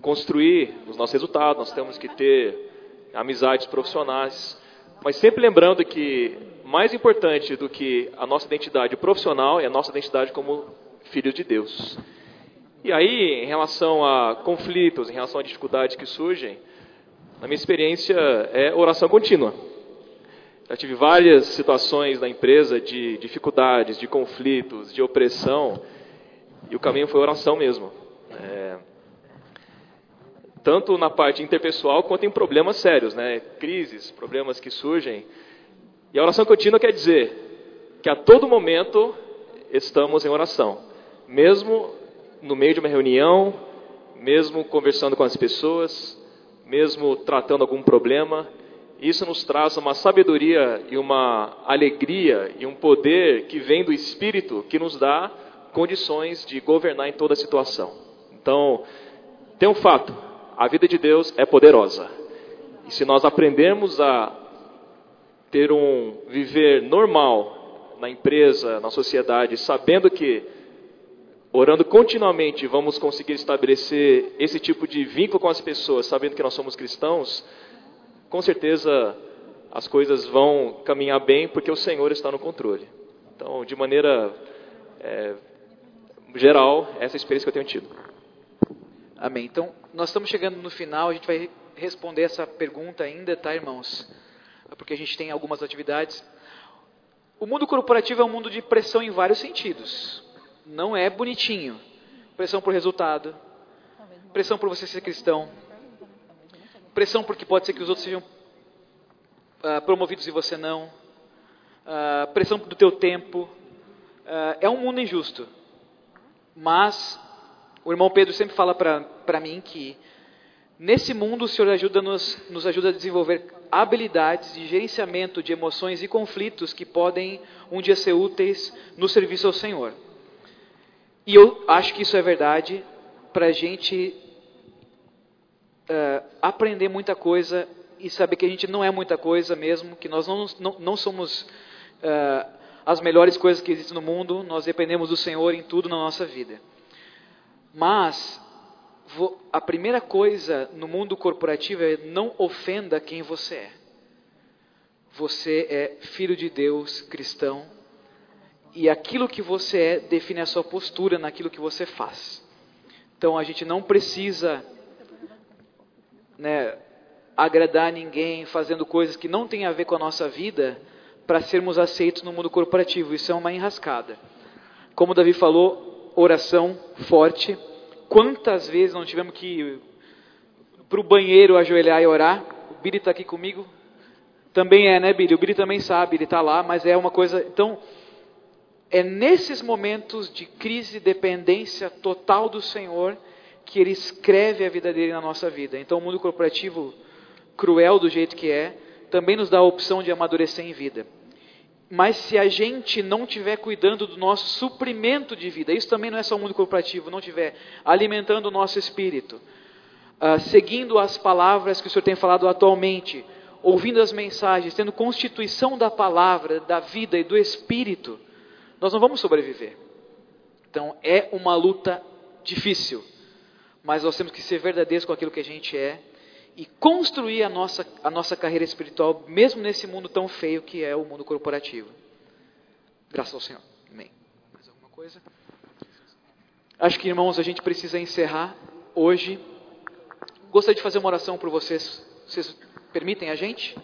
construir os nossos resultados, nós temos que ter amizades profissionais, mas sempre lembrando que mais importante do que a nossa identidade profissional é a nossa identidade como filhos de Deus. E aí, em relação a conflitos, em relação a dificuldades que surgem, na minha experiência é oração contínua. Já tive várias situações na empresa de dificuldades, de conflitos, de opressão, e o caminho foi oração mesmo. É, tanto na parte interpessoal quanto em problemas sérios, né? crises, problemas que surgem. E a oração contínua quer dizer que a todo momento estamos em oração, mesmo no meio de uma reunião, mesmo conversando com as pessoas, mesmo tratando algum problema. Isso nos traz uma sabedoria e uma alegria e um poder que vem do Espírito que nos dá condições de governar em toda situação. Então, tem um fato: a vida de Deus é poderosa. E se nós aprendermos a ter um viver normal na empresa, na sociedade, sabendo que orando continuamente vamos conseguir estabelecer esse tipo de vínculo com as pessoas, sabendo que nós somos cristãos, com certeza as coisas vão caminhar bem porque o Senhor está no controle. Então, de maneira é, geral, essa é a experiência que eu tenho tido. Amém. Então, nós estamos chegando no final, a gente vai responder essa pergunta ainda, tá, irmãos? Porque a gente tem algumas atividades. O mundo corporativo é um mundo de pressão em vários sentidos. Não é bonitinho. Pressão por resultado, pressão por você ser cristão, pressão porque pode ser que os outros sejam uh, promovidos e você não, uh, pressão do teu tempo. Uh, é um mundo injusto. Mas o irmão Pedro sempre fala para mim que nesse mundo o Senhor ajuda nos, nos ajuda a desenvolver habilidades de gerenciamento de emoções e conflitos que podem um dia ser úteis no serviço ao Senhor. E eu acho que isso é verdade para a gente uh, aprender muita coisa e saber que a gente não é muita coisa mesmo, que nós não, não, não somos uh, as melhores coisas que existem no mundo, nós dependemos do Senhor em tudo na nossa vida. Mas a primeira coisa no mundo corporativo é não ofenda quem você é. Você é filho de Deus, cristão, e aquilo que você é define a sua postura naquilo que você faz. Então a gente não precisa né, agradar ninguém fazendo coisas que não têm a ver com a nossa vida para sermos aceitos no mundo corporativo. Isso é uma enrascada. Como Davi falou, oração forte. Quantas vezes não tivemos que ir para o banheiro ajoelhar e orar? O Billy está aqui comigo. Também é, né, Billy? O Billy também sabe, ele está lá, mas é uma coisa. Então, é nesses momentos de crise e dependência total do Senhor que Ele escreve a vida dele na nossa vida. Então, o mundo corporativo, cruel do jeito que é, também nos dá a opção de amadurecer em vida. Mas se a gente não estiver cuidando do nosso suprimento de vida, isso também não é só o mundo corporativo, não estiver alimentando o nosso espírito, uh, seguindo as palavras que o Senhor tem falado atualmente, ouvindo as mensagens, tendo constituição da palavra, da vida e do espírito, nós não vamos sobreviver. Então é uma luta difícil, mas nós temos que ser verdadeiros com aquilo que a gente é e construir a nossa, a nossa carreira espiritual, mesmo nesse mundo tão feio que é o mundo corporativo. Graças ao Senhor. Amém. Mais alguma coisa? Acho que, irmãos, a gente precisa encerrar hoje. Gostaria de fazer uma oração por vocês. Vocês permitem a gente?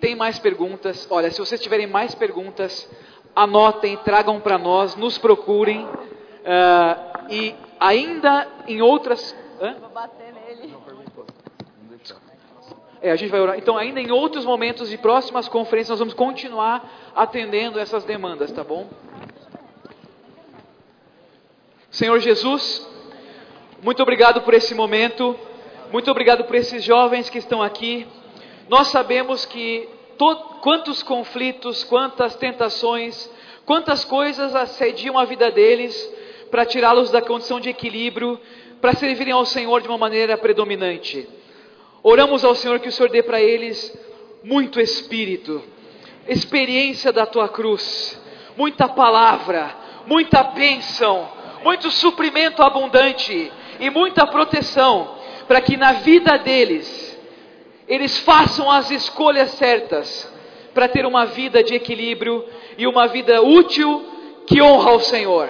Tem mais perguntas? Olha, se vocês tiverem mais perguntas, anotem, tragam para nós, nos procurem. Uh, e ainda em outras. Hã? Vou bater nele. É, a gente vai orar. Então, ainda em outros momentos de próximas conferências, nós vamos continuar atendendo essas demandas, tá bom? Senhor Jesus, muito obrigado por esse momento, muito obrigado por esses jovens que estão aqui. Nós sabemos que to, quantos conflitos, quantas tentações, quantas coisas assediam a vida deles para tirá-los da condição de equilíbrio, para servirem ao Senhor de uma maneira predominante. Oramos ao Senhor que o Senhor dê para eles muito espírito, experiência da tua cruz, muita palavra, muita bênção, muito suprimento abundante e muita proteção, para que na vida deles eles façam as escolhas certas para ter uma vida de equilíbrio e uma vida útil que honra ao Senhor.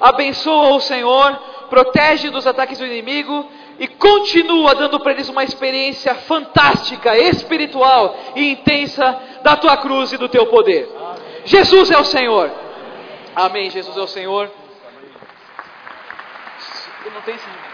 Abençoa o Senhor, protege dos ataques do inimigo e continua dando para eles uma experiência fantástica, espiritual e intensa da tua cruz e do teu poder. Jesus é o Senhor. Amém. Jesus é o Senhor. Não tenho esse